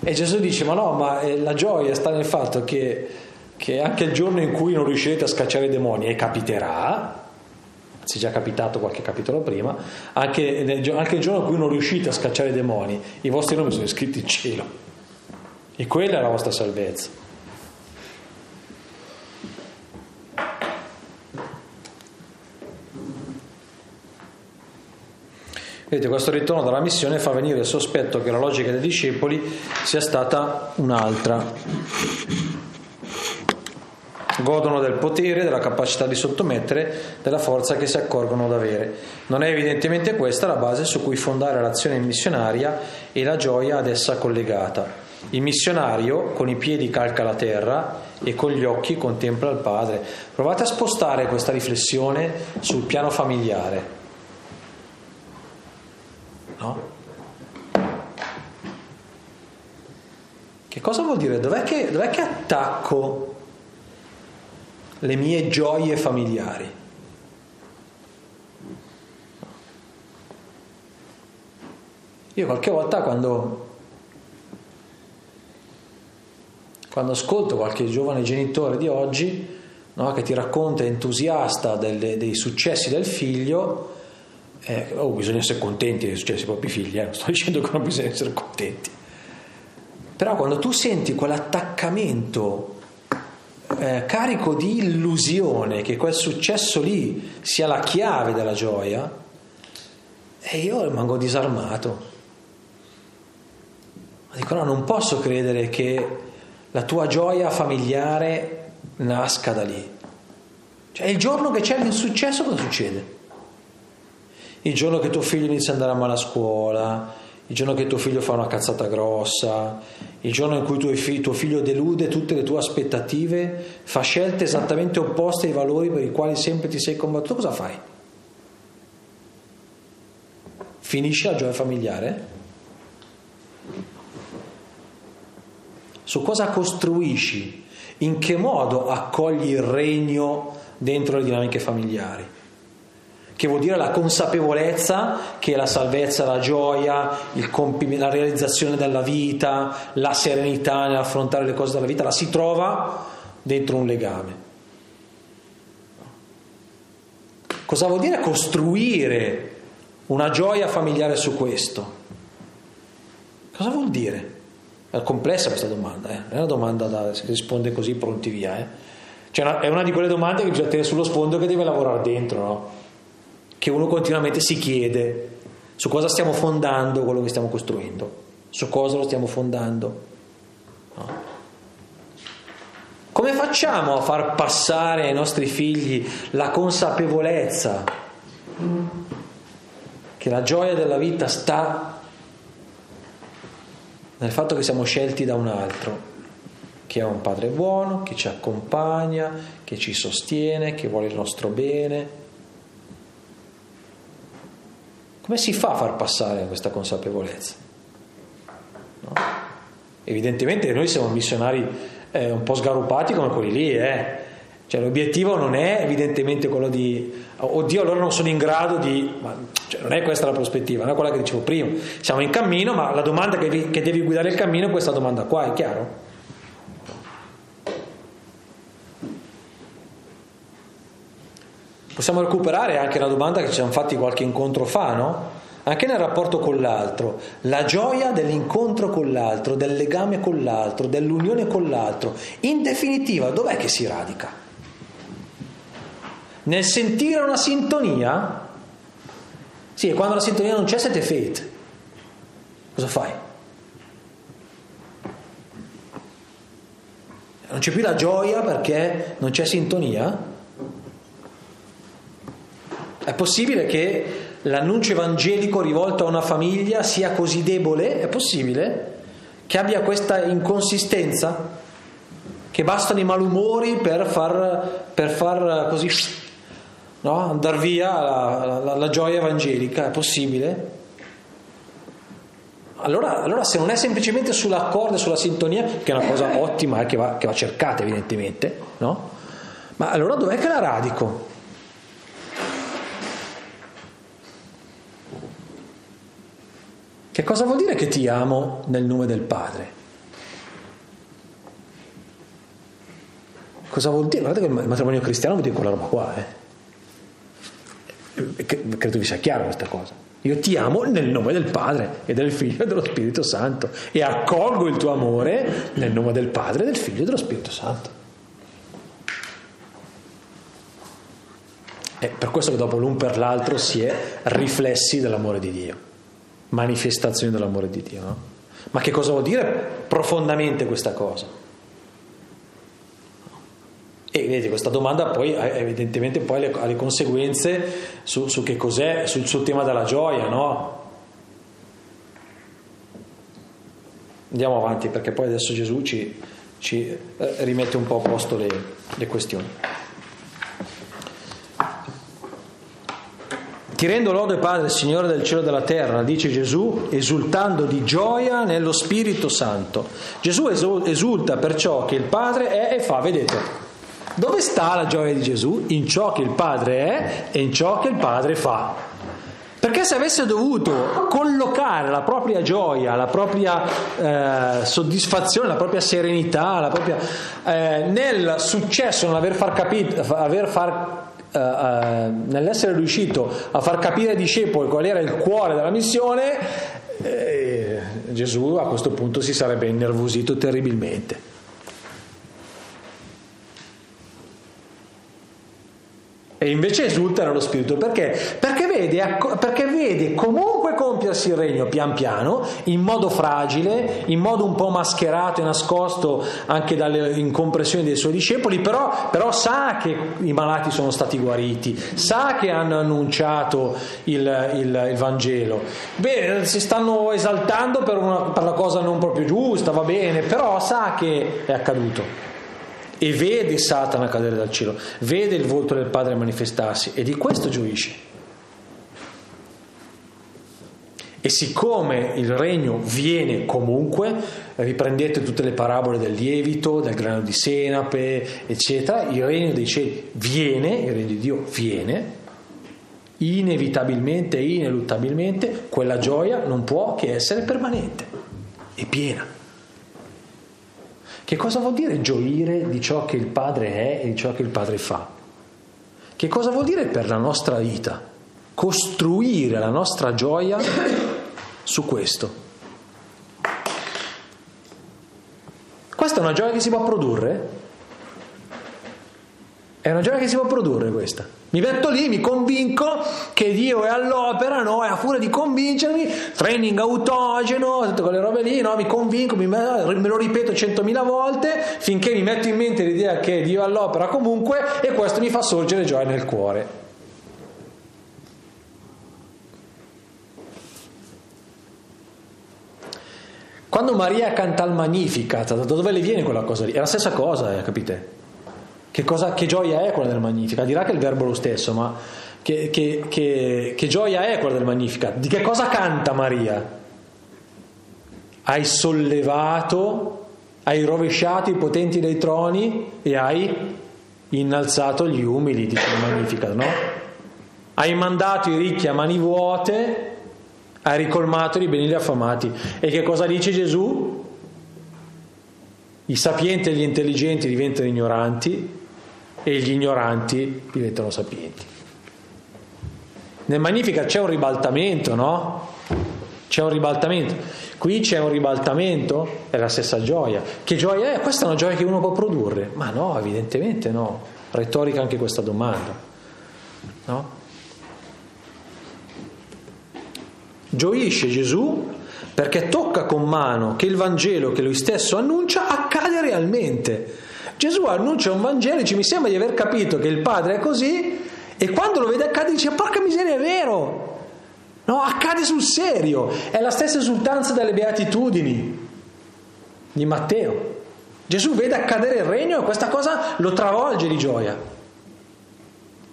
A: E Gesù dice, ma no, ma eh, la gioia sta nel fatto che, che anche il giorno in cui non riuscirete a scacciare i demoni, e capiterà, si è già capitato qualche capitolo prima, anche, nel, anche il giorno in cui non riuscite a scacciare i demoni, i vostri nomi sono iscritti in cielo. E quella è la vostra salvezza. Vedete, questo ritorno dalla missione fa venire il sospetto che la logica dei discepoli sia stata un'altra godono del potere, della capacità di sottomettere, della forza che si accorgono d'avere. Non è evidentemente questa la base su cui fondare l'azione missionaria e la gioia ad essa collegata. Il missionario con i piedi calca la terra e con gli occhi contempla il Padre. Provate a spostare questa riflessione sul piano familiare. No? Che cosa vuol dire? Dov'è che, dov'è che attacco le mie gioie familiari. Io qualche volta quando, quando ascolto qualche giovane genitore di oggi no, che ti racconta entusiasta delle, dei successi del figlio, Eh, oh, bisogna essere contenti che successi ai propri figli, eh. non sto [laughs] dicendo che non bisogna essere contenti. Però quando tu senti quell'attaccamento eh, carico di illusione che quel successo lì sia la chiave della gioia, e io rimango disarmato. Dico no, non posso credere che la tua gioia familiare nasca da lì. Cioè il giorno che c'è l'insuccesso cosa succede? Il giorno che tuo figlio inizia ad andare a male a scuola, il giorno che tuo figlio fa una cazzata grossa, il giorno in cui tuo figlio, tuo figlio delude tutte le tue aspettative, fa scelte esattamente opposte ai valori per i quali sempre ti sei combattuto, cosa fai? Finisce la gioia familiare? Su cosa costruisci? In che modo accogli il regno dentro le dinamiche familiari? Che vuol dire la consapevolezza che la salvezza, la gioia, compi- la realizzazione della vita, la serenità nell'affrontare le cose della vita la si trova dentro un legame. Cosa vuol dire costruire una gioia familiare su questo? Cosa vuol dire? È complessa questa domanda, eh? non è una domanda da si risponde così pronti via. Eh? Cioè è una di quelle domande che bisogna tenere sullo sfondo che deve lavorare dentro, no? Che uno continuamente si chiede su cosa stiamo fondando quello che stiamo costruendo, su cosa lo stiamo fondando. No? Come facciamo a far passare ai nostri figli la consapevolezza che la gioia della vita sta nel fatto che siamo scelti da un altro, che è un padre buono, che ci accompagna, che ci sostiene, che vuole il nostro bene. Come si fa a far passare questa consapevolezza? No? Evidentemente noi siamo missionari eh, un po' sgaruppati come quelli lì, eh? Cioè, l'obiettivo non è evidentemente quello di, oddio, allora non sono in grado di, ma, cioè, non è questa la prospettiva, non è quella che dicevo prima. Siamo in cammino, ma la domanda che, che devi guidare il cammino è questa domanda qua, è chiaro? Possiamo recuperare anche la domanda che ci siamo fatti qualche incontro fa, no? Anche nel rapporto con l'altro, la gioia dell'incontro con l'altro, del legame con l'altro, dell'unione con l'altro, in definitiva, dov'è che si radica? Nel sentire una sintonia? Sì, e quando la sintonia non c'è siete fate. Cosa fai? Non c'è più la gioia perché non c'è sintonia? È possibile che l'annuncio evangelico rivolto a una famiglia sia così debole? È possibile? Che abbia questa inconsistenza? Che bastano i malumori per far, per far così no? andare via la, la, la, gioia evangelica, è possibile? Allora, allora, se non è semplicemente sull'accordo e sulla sintonia, che è una cosa ottima e che va, che va cercata evidentemente, no? ma allora dov'è che la radico? Che cosa vuol dire che ti amo nel nome del Padre? Cosa vuol dire? Guardate che il matrimonio cristiano vuol dire quella roba qua, eh? Credo vi sia chiaro questa cosa. Io ti amo nel nome del Padre e del Figlio e dello Spirito Santo e accolgo il tuo amore nel nome del Padre, del Figlio e dello Spirito Santo. È per questo che dopo l'un per l'altro si è riflessi dell'amore di Dio, manifestazione dell'amore di Dio. No? Ma che cosa vuol dire profondamente questa cosa? E vedete, questa domanda poi evidentemente poi ha le conseguenze su, su, che cos'è, sul, sul tema della gioia, no? Andiamo avanti perché poi adesso Gesù ci, ci eh, rimette un po' a posto le, le questioni. Ti rendo lode Padre, Signore del cielo e della terra, dice Gesù, esultando di gioia nello Spirito Santo. Gesù esulta per ciò che il Padre è e fa, vedete, dove sta la gioia di Gesù? In ciò che il Padre è e in ciò che il Padre fa. Perché se avesse dovuto collocare la propria gioia, la propria eh, soddisfazione, la propria serenità, la propria, eh, nel successo, nell'aver far, capito, aver far eh, nell'essere riuscito a far capire ai discepoli qual era il cuore della missione, eh, Gesù a questo punto si sarebbe innervosito terribilmente. E invece esulta nello spirito perché? Perché vede, perché vede, comunque compiersi il regno pian piano, in modo fragile, in modo un po' mascherato e nascosto anche dalle incompressioni dei suoi discepoli, però, però sa che i malati sono stati guariti, sa che hanno annunciato il, il, il Vangelo. Beh, si stanno esaltando per, una, per la cosa non proprio giusta, va bene, però sa che è accaduto e vede Satana cadere dal cielo, vede il volto del Padre manifestarsi e di questo gioisce. E siccome il regno viene comunque, riprendete tutte le parabole del lievito, del grano di senape, eccetera, il regno dei cieli viene, il regno di Dio viene, inevitabilmente ineluttabilmente, quella gioia non può che essere permanente e piena. Che cosa vuol dire gioire di ciò che il Padre è e di ciò che il Padre fa? Che cosa vuol dire per la nostra vita? Costruire la nostra gioia su questo. Questa è una gioia che si può produrre? È una gioia che si può produrre questa. Mi metto lì, mi convinco che Dio è all'opera, no? E a furia di convincermi, training autogeno, tutte quelle robe lì, no? Mi convinco, mi, me lo ripeto centomila volte finché mi metto in mente l'idea che Dio è all'opera comunque e questo mi fa sorgere gioia nel cuore. Quando Maria canta il Magnificat, da dove le viene quella cosa lì? È la stessa cosa, eh, capite? Che, cosa, che gioia è quella del Magnifica? Dirà che il verbo lo stesso, ma che, che, che, che gioia è quella del Magnifica? Di che cosa canta Maria? Hai sollevato, hai rovesciato i potenti dei troni e hai innalzato gli umili, dice il Magnificat, no? Hai mandato i ricchi a mani vuote, hai ricolmato i beni gli affamati. E che cosa dice Gesù? I sapienti e gli intelligenti diventano ignoranti e gli ignoranti diventano sapienti. Nel Magnifica c'è un ribaltamento, no? C'è un ribaltamento. Qui c'è un ribaltamento, è la stessa gioia. Che gioia è? Questa è una gioia che uno può produrre? Ma no, evidentemente no. Retorica anche questa domanda. No? Gioisce Gesù perché tocca con mano che il Vangelo che lui stesso annuncia accade realmente. Gesù annuncia un Vangelo e dice mi sembra di aver capito che il Padre è così e quando lo vede accade dice porca miseria è vero. No, accade sul serio. È la stessa esultanza delle beatitudini di Matteo. Gesù vede accadere il regno e questa cosa lo travolge di gioia.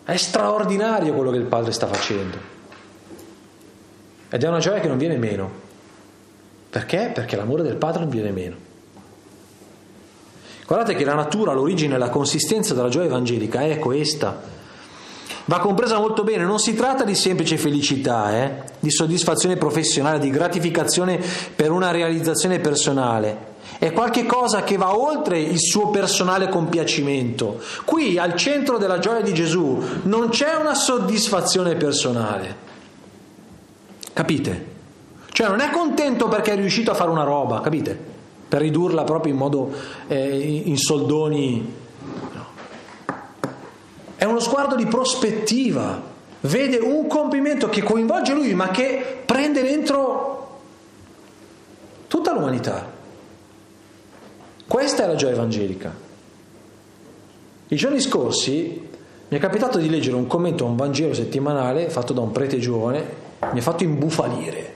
A: È straordinario quello che il Padre sta facendo. Ed è una gioia che non viene meno. Perché? Perché l'amore del Padre non viene meno. Guardate che la natura, l'origine e la consistenza della gioia evangelica è questa. Va compresa molto bene, non si tratta di semplice felicità, eh? di soddisfazione professionale, di gratificazione per una realizzazione personale. È qualcosa che va oltre il suo personale compiacimento. Qui, al centro della gioia di Gesù, non c'è una soddisfazione personale. Capite? Cioè non è contento perché è riuscito a fare una roba, capite? Per ridurla proprio in modo eh, in soldoni. No. È uno sguardo di prospettiva, vede un compimento che coinvolge lui, ma che prende dentro tutta l'umanità. Questa è la gioia evangelica. I giorni scorsi mi è capitato di leggere un commento a un Vangelo settimanale fatto da un prete giovane, mi ha fatto imbufalire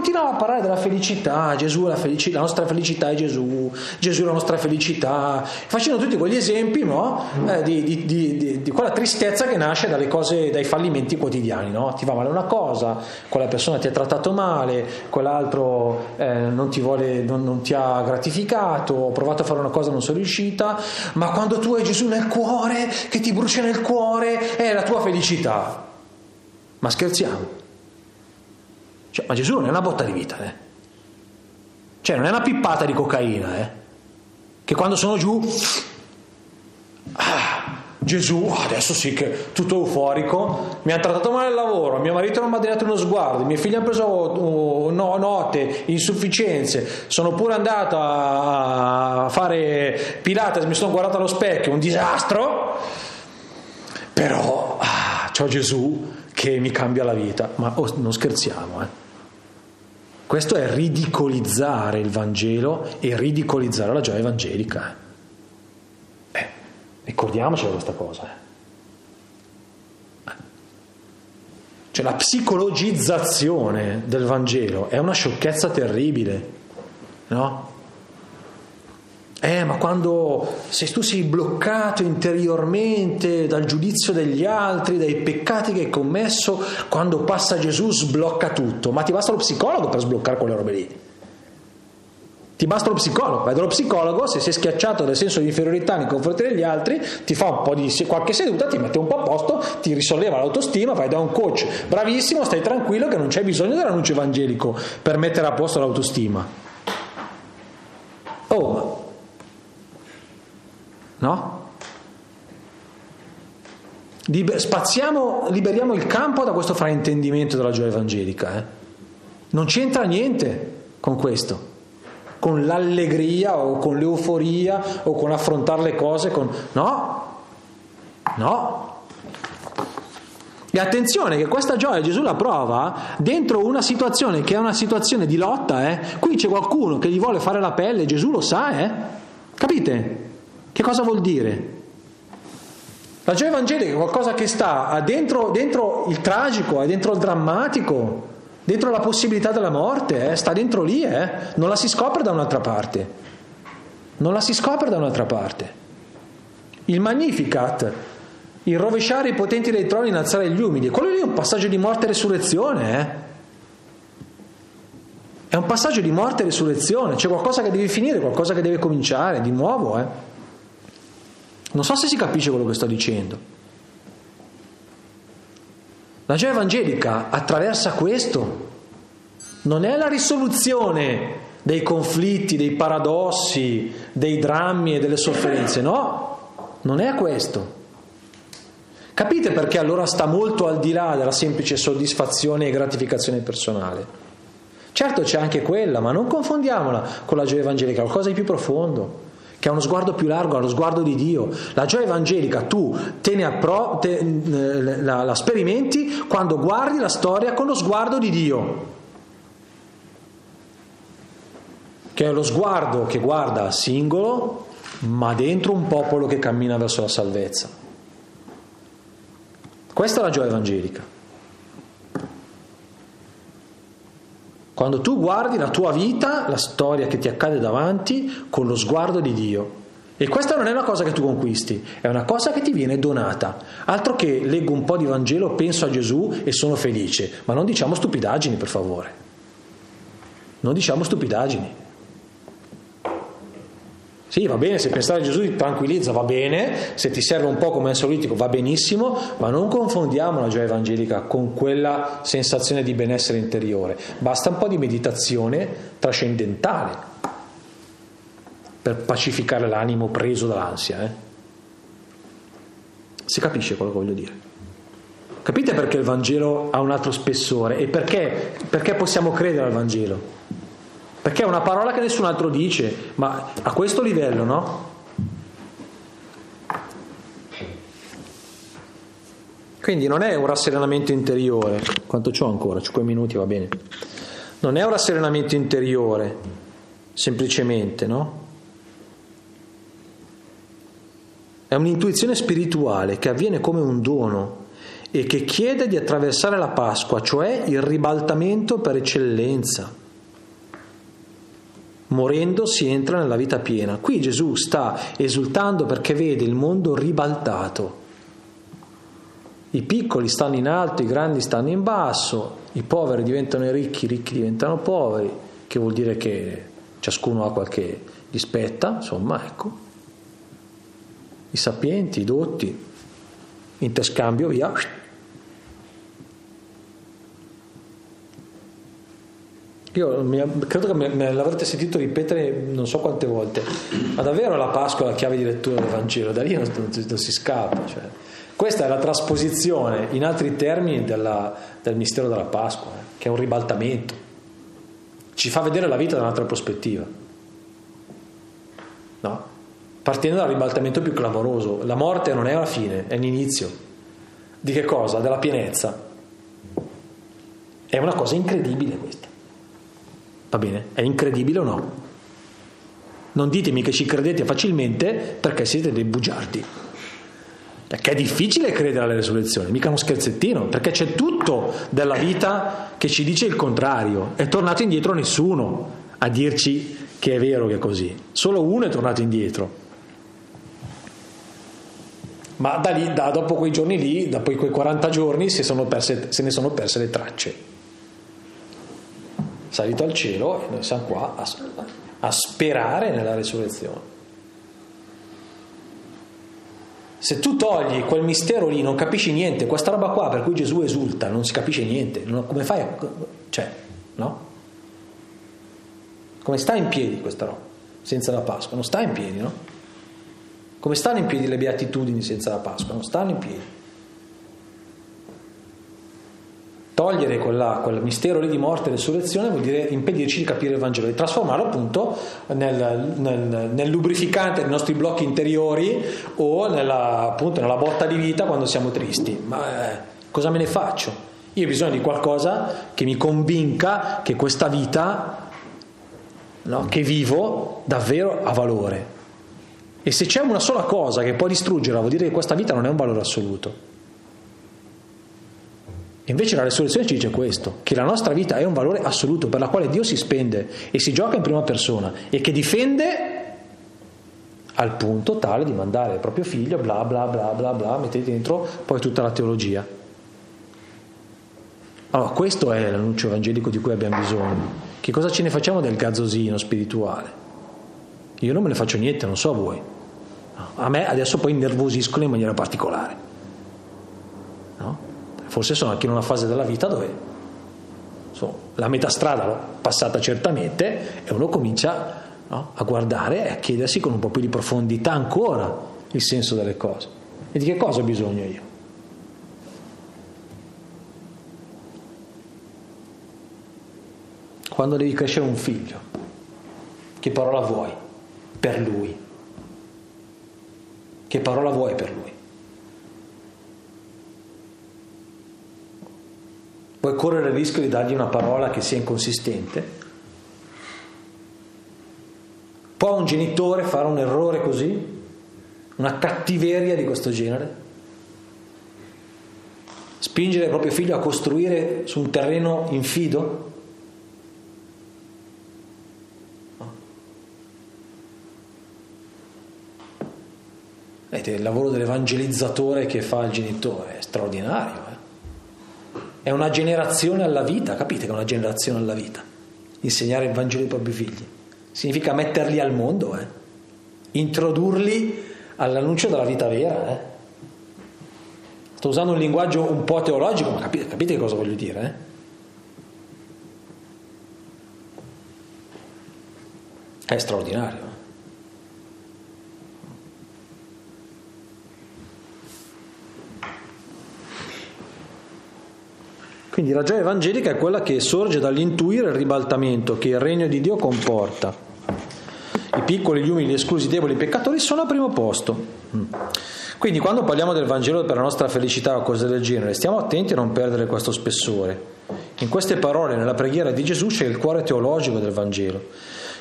A: continuava a parlare della felicità, Gesù la felicità, la nostra felicità è Gesù, Gesù è la nostra felicità, facendo tutti quegli esempi no? eh, di, di, di, di, quella tristezza che nasce dalle cose, dai fallimenti quotidiani, no? ti va male una cosa, quella persona ti ha trattato male, quell'altro eh, non, ti vuole, non, non ti ha gratificato, ho provato a fare una cosa non sono riuscita, ma quando tu hai Gesù nel cuore, che ti brucia nel cuore, è la tua felicità. Ma scherziamo. Cioè, ma Gesù non è una botta di vita, eh? Cioè, non è una pippata di cocaina, eh? Che quando sono giù... Ah, Gesù, adesso sì che tutto euforico, mi ha trattato male al lavoro, mio marito non mi ha dato uno sguardo, i miei figli hanno preso uh, no, note, insufficienze, sono pure andato a fare Pilates, mi sono guardato allo specchio, un disastro, però ah, c'ho Gesù che mi cambia la vita, ma oh, non scherziamo, eh. Questo è ridicolizzare il Vangelo e ridicolizzare la gioia evangelica. Eh, ricordiamoci questa cosa. Eh. Cioè la psicologizzazione del Vangelo è una sciocchezza terribile, no? Eh, ma quando se tu sei bloccato interiormente dal giudizio degli altri, dai peccati che hai commesso, quando passa Gesù sblocca tutto. Ma ti basta lo psicologo per sbloccare quelle robe lì. Ti basta lo psicologo, vai dallo psicologo, se sei schiacciato dal senso di inferiorità nei confronti degli altri, ti fa un po' di qualche seduta, ti mette un po' a posto, ti risolleva l'autostima, vai da un coach bravissimo, stai tranquillo che non c'è bisogno dell'annuncio evangelico per mettere a posto l'autostima. Oh, No? Spaziamo, liberiamo il campo da questo fraintendimento della gioia evangelica. Eh? Non c'entra niente con questo, con l'allegria o con l'euforia o con affrontare le cose con... No, no. E attenzione che questa gioia Gesù la prova dentro una situazione che è una situazione di lotta. Eh? Qui c'è qualcuno che gli vuole fare la pelle, Gesù lo sa, eh? Capite? Che cosa vuol dire? La gioia evangelica è qualcosa che sta dentro, dentro il tragico, è dentro il drammatico, dentro la possibilità della morte, eh? sta dentro lì, eh? non la si scopre da un'altra parte. Non la si scopre da un'altra parte. Il Magnificat, il rovesciare i potenti dei troni, innalzare gli umili, quello lì è un passaggio di morte e resurrezione. Eh? È un passaggio di morte e resurrezione, c'è qualcosa che deve finire, qualcosa che deve cominciare di nuovo. Eh? Non so se si capisce quello che sto dicendo. La gioia evangelica attraversa questo. Non è la risoluzione dei conflitti, dei paradossi, dei drammi e delle sofferenze, no, non è questo. Capite perché allora sta molto al di là della semplice soddisfazione e gratificazione personale? Certo c'è anche quella, ma non confondiamola con la gioia evangelica, qualcosa di più profondo che ha uno sguardo più largo, ha lo sguardo di Dio. La gioia evangelica tu te ne appro- te, la, la sperimenti quando guardi la storia con lo sguardo di Dio, che è lo sguardo che guarda singolo, ma dentro un popolo che cammina verso la salvezza. Questa è la gioia evangelica. Quando tu guardi la tua vita, la storia che ti accade davanti, con lo sguardo di Dio. E questa non è una cosa che tu conquisti, è una cosa che ti viene donata. Altro che leggo un po' di Vangelo, penso a Gesù e sono felice. Ma non diciamo stupidaggini, per favore. Non diciamo stupidaggini. Sì, va bene, se pensare a Gesù ti tranquillizza, va bene, se ti serve un po' come ansiolitico va benissimo, ma non confondiamo la gioia evangelica con quella sensazione di benessere interiore. Basta un po' di meditazione trascendentale per pacificare l'animo preso dall'ansia. Eh? Si capisce quello che voglio dire? Capite perché il Vangelo ha un altro spessore e perché, perché possiamo credere al Vangelo? Perché è una parola che nessun altro dice, ma a questo livello, no? Quindi non è un rasserenamento interiore, quanto c'ho ancora? 5 minuti va bene. Non è un rasserenamento interiore, semplicemente, no? È un'intuizione spirituale che avviene come un dono e che chiede di attraversare la Pasqua, cioè il ribaltamento per eccellenza. Morendo si entra nella vita piena. Qui Gesù sta esultando perché vede il mondo ribaltato. I piccoli stanno in alto, i grandi stanno in basso, i poveri diventano i ricchi, i ricchi diventano poveri, che vuol dire che ciascuno ha qualche dispetta, insomma, ecco. I sapienti, i dotti, interscambio, via, Io credo che me, l'avrete sentito ripetere non so quante volte, ma davvero la Pasqua è la chiave di lettura del Vangelo, da lì non, non, non si scappa. Cioè. Questa è la trasposizione in altri termini della, del mistero della Pasqua, eh, che è un ribaltamento. Ci fa vedere la vita da un'altra prospettiva. No? Partendo dal ribaltamento più clamoroso. La morte non è la fine, è l'inizio. Di che cosa? Della pienezza. È una cosa incredibile questa. Va bene? È incredibile o no? Non ditemi che ci credete facilmente perché siete dei bugiardi. Perché è difficile credere alla resurrezione, mica uno scherzettino, perché c'è tutto della vita che ci dice il contrario. È tornato indietro nessuno a dirci che è vero che è così. Solo uno è tornato indietro. Ma da lì, da, dopo quei giorni lì, dopo quei 40 giorni, perse, se ne sono perse le tracce salito al cielo e noi siamo qua a, a sperare nella risurrezione. Se tu togli quel mistero lì, non capisci niente, questa roba qua per cui Gesù esulta, non si capisce niente, non, come fai? A, cioè, no? Come sta in piedi questa roba senza la Pasqua? Non sta in piedi, no? Come stanno in piedi le beatitudini senza la Pasqua? Non stanno in piedi. Togliere quella, quel mistero lì di morte e resurrezione vuol dire impedirci di capire il Vangelo e trasformarlo appunto nel, nel, nel lubrificante dei nostri blocchi interiori o nella, appunto, nella botta di vita quando siamo tristi. Ma eh, cosa me ne faccio? Io ho bisogno di qualcosa che mi convinca che questa vita no, che vivo davvero ha valore. E se c'è una sola cosa che può distruggerla, vuol dire che questa vita non è un valore assoluto. Invece la resurrezione ci dice questo, che la nostra vita è un valore assoluto per la quale Dio si spende e si gioca in prima persona e che difende al punto tale di mandare il proprio figlio, bla bla bla bla bla, mettete dentro poi tutta la teologia. Allora, questo è l'annuncio evangelico di cui abbiamo bisogno. Che cosa ce ne facciamo del gazzosino spirituale? Io non me ne faccio niente, non so voi. A me adesso poi innervosiscono in maniera particolare. No? Forse sono anche in una fase della vita dove insomma, la metà strada l'ho passata certamente e uno comincia no, a guardare e a chiedersi con un po' più di profondità ancora il senso delle cose. E di che cosa ho bisogno io? Quando devi crescere un figlio, che parola vuoi per lui? Che parola vuoi per lui? Vuoi correre il rischio di dargli una parola che sia inconsistente? Può un genitore fare un errore così? Una cattiveria di questo genere? Spingere il proprio figlio a costruire su un terreno infido? Vedete, il lavoro dell'evangelizzatore che fa il genitore è straordinario. Eh? È una generazione alla vita, capite che è una generazione alla vita? Insegnare il Vangelo ai propri figli. Significa metterli al mondo, eh? introdurli all'annuncio della vita vera. Eh? Sto usando un linguaggio un po' teologico, ma capite, capite cosa voglio dire? Eh? È straordinario. Quindi la gioia evangelica è quella che sorge dall'intuire il ribaltamento che il regno di Dio comporta. I piccoli, gli umili, gli esclusi, i deboli, i peccatori sono al primo posto. Mm. Quindi quando parliamo del Vangelo per la nostra felicità o cose del genere, stiamo attenti a non perdere questo spessore. In queste parole, nella preghiera di Gesù, c'è il cuore teologico del Vangelo.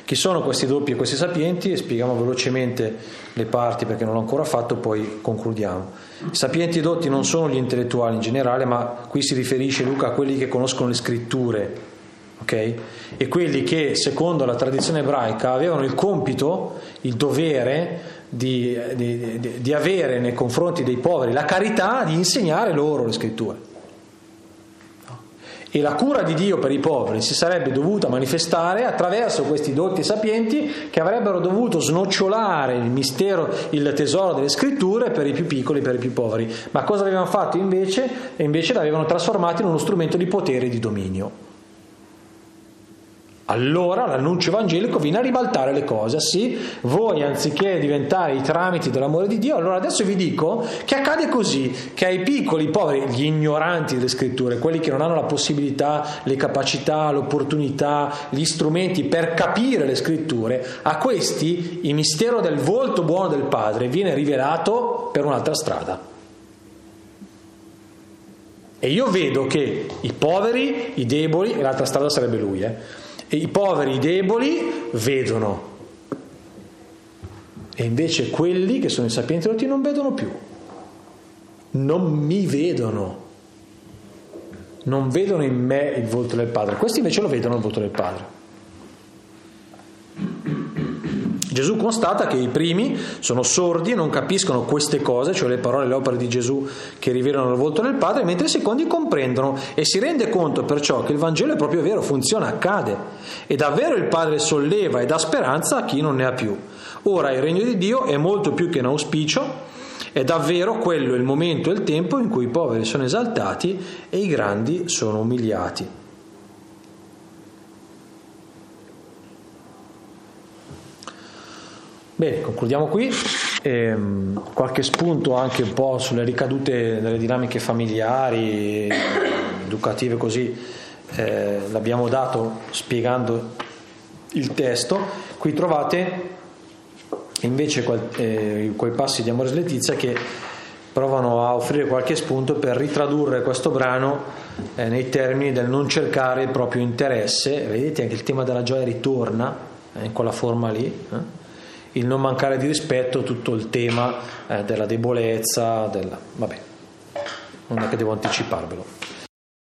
A: Chi sono questi doppi e questi sapienti? Spieghiamo velocemente le parti perché non l'ho ancora fatto, poi concludiamo. Sapienti dotti non sono gli intellettuali in generale, ma qui si riferisce Luca a quelli che conoscono le scritture, ok? E quelli che, secondo la tradizione ebraica, avevano il compito, il dovere di, di, di avere nei confronti dei poveri la carità di insegnare loro le scritture e la cura di Dio per i poveri si sarebbe dovuta manifestare attraverso questi dotti sapienti che avrebbero dovuto snocciolare il mistero, il tesoro delle scritture per i più piccoli, per i più poveri. Ma cosa avevano fatto invece? E invece l'avevano trasformato in uno strumento di potere e di dominio. Allora l'annuncio evangelico viene a ribaltare le cose, sì, voi anziché diventare i tramiti dell'amore di Dio, allora adesso vi dico che accade così, che ai piccoli, i poveri, gli ignoranti delle scritture, quelli che non hanno la possibilità, le capacità, l'opportunità, gli strumenti per capire le scritture, a questi il mistero del volto buono del Padre viene rivelato per un'altra strada. E io vedo che i poveri, i deboli, e l'altra strada sarebbe lui, eh, e i poveri, i deboli vedono. E invece quelli che sono i sapienti rotti non vedono più. Non mi vedono. Non vedono in me il volto del Padre. Questi invece lo vedono il volto del Padre. Gesù constata che i primi sono sordi e non capiscono queste cose, cioè le parole e le opere di Gesù che rivelano il volto del Padre, mentre i secondi comprendono e si rende conto perciò che il Vangelo è proprio vero, funziona, accade. E davvero il Padre solleva e dà speranza a chi non ne ha più. Ora il regno di Dio è molto più che un auspicio, è davvero quello il momento e il tempo in cui i poveri sono esaltati e i grandi sono umiliati. Bene, concludiamo qui. Ehm, qualche spunto anche un po' sulle ricadute delle dinamiche familiari, educative così, eh, l'abbiamo dato spiegando il testo. Qui trovate invece quel, eh, quei passi di Amore e Letizia che provano a offrire qualche spunto per ritradurre questo brano eh, nei termini del non cercare il proprio interesse. Vedete anche il tema della gioia ritorna eh, in quella forma lì. Il non mancare di rispetto, tutto il tema eh, della debolezza, della... vabbè, non è che devo anticiparvelo.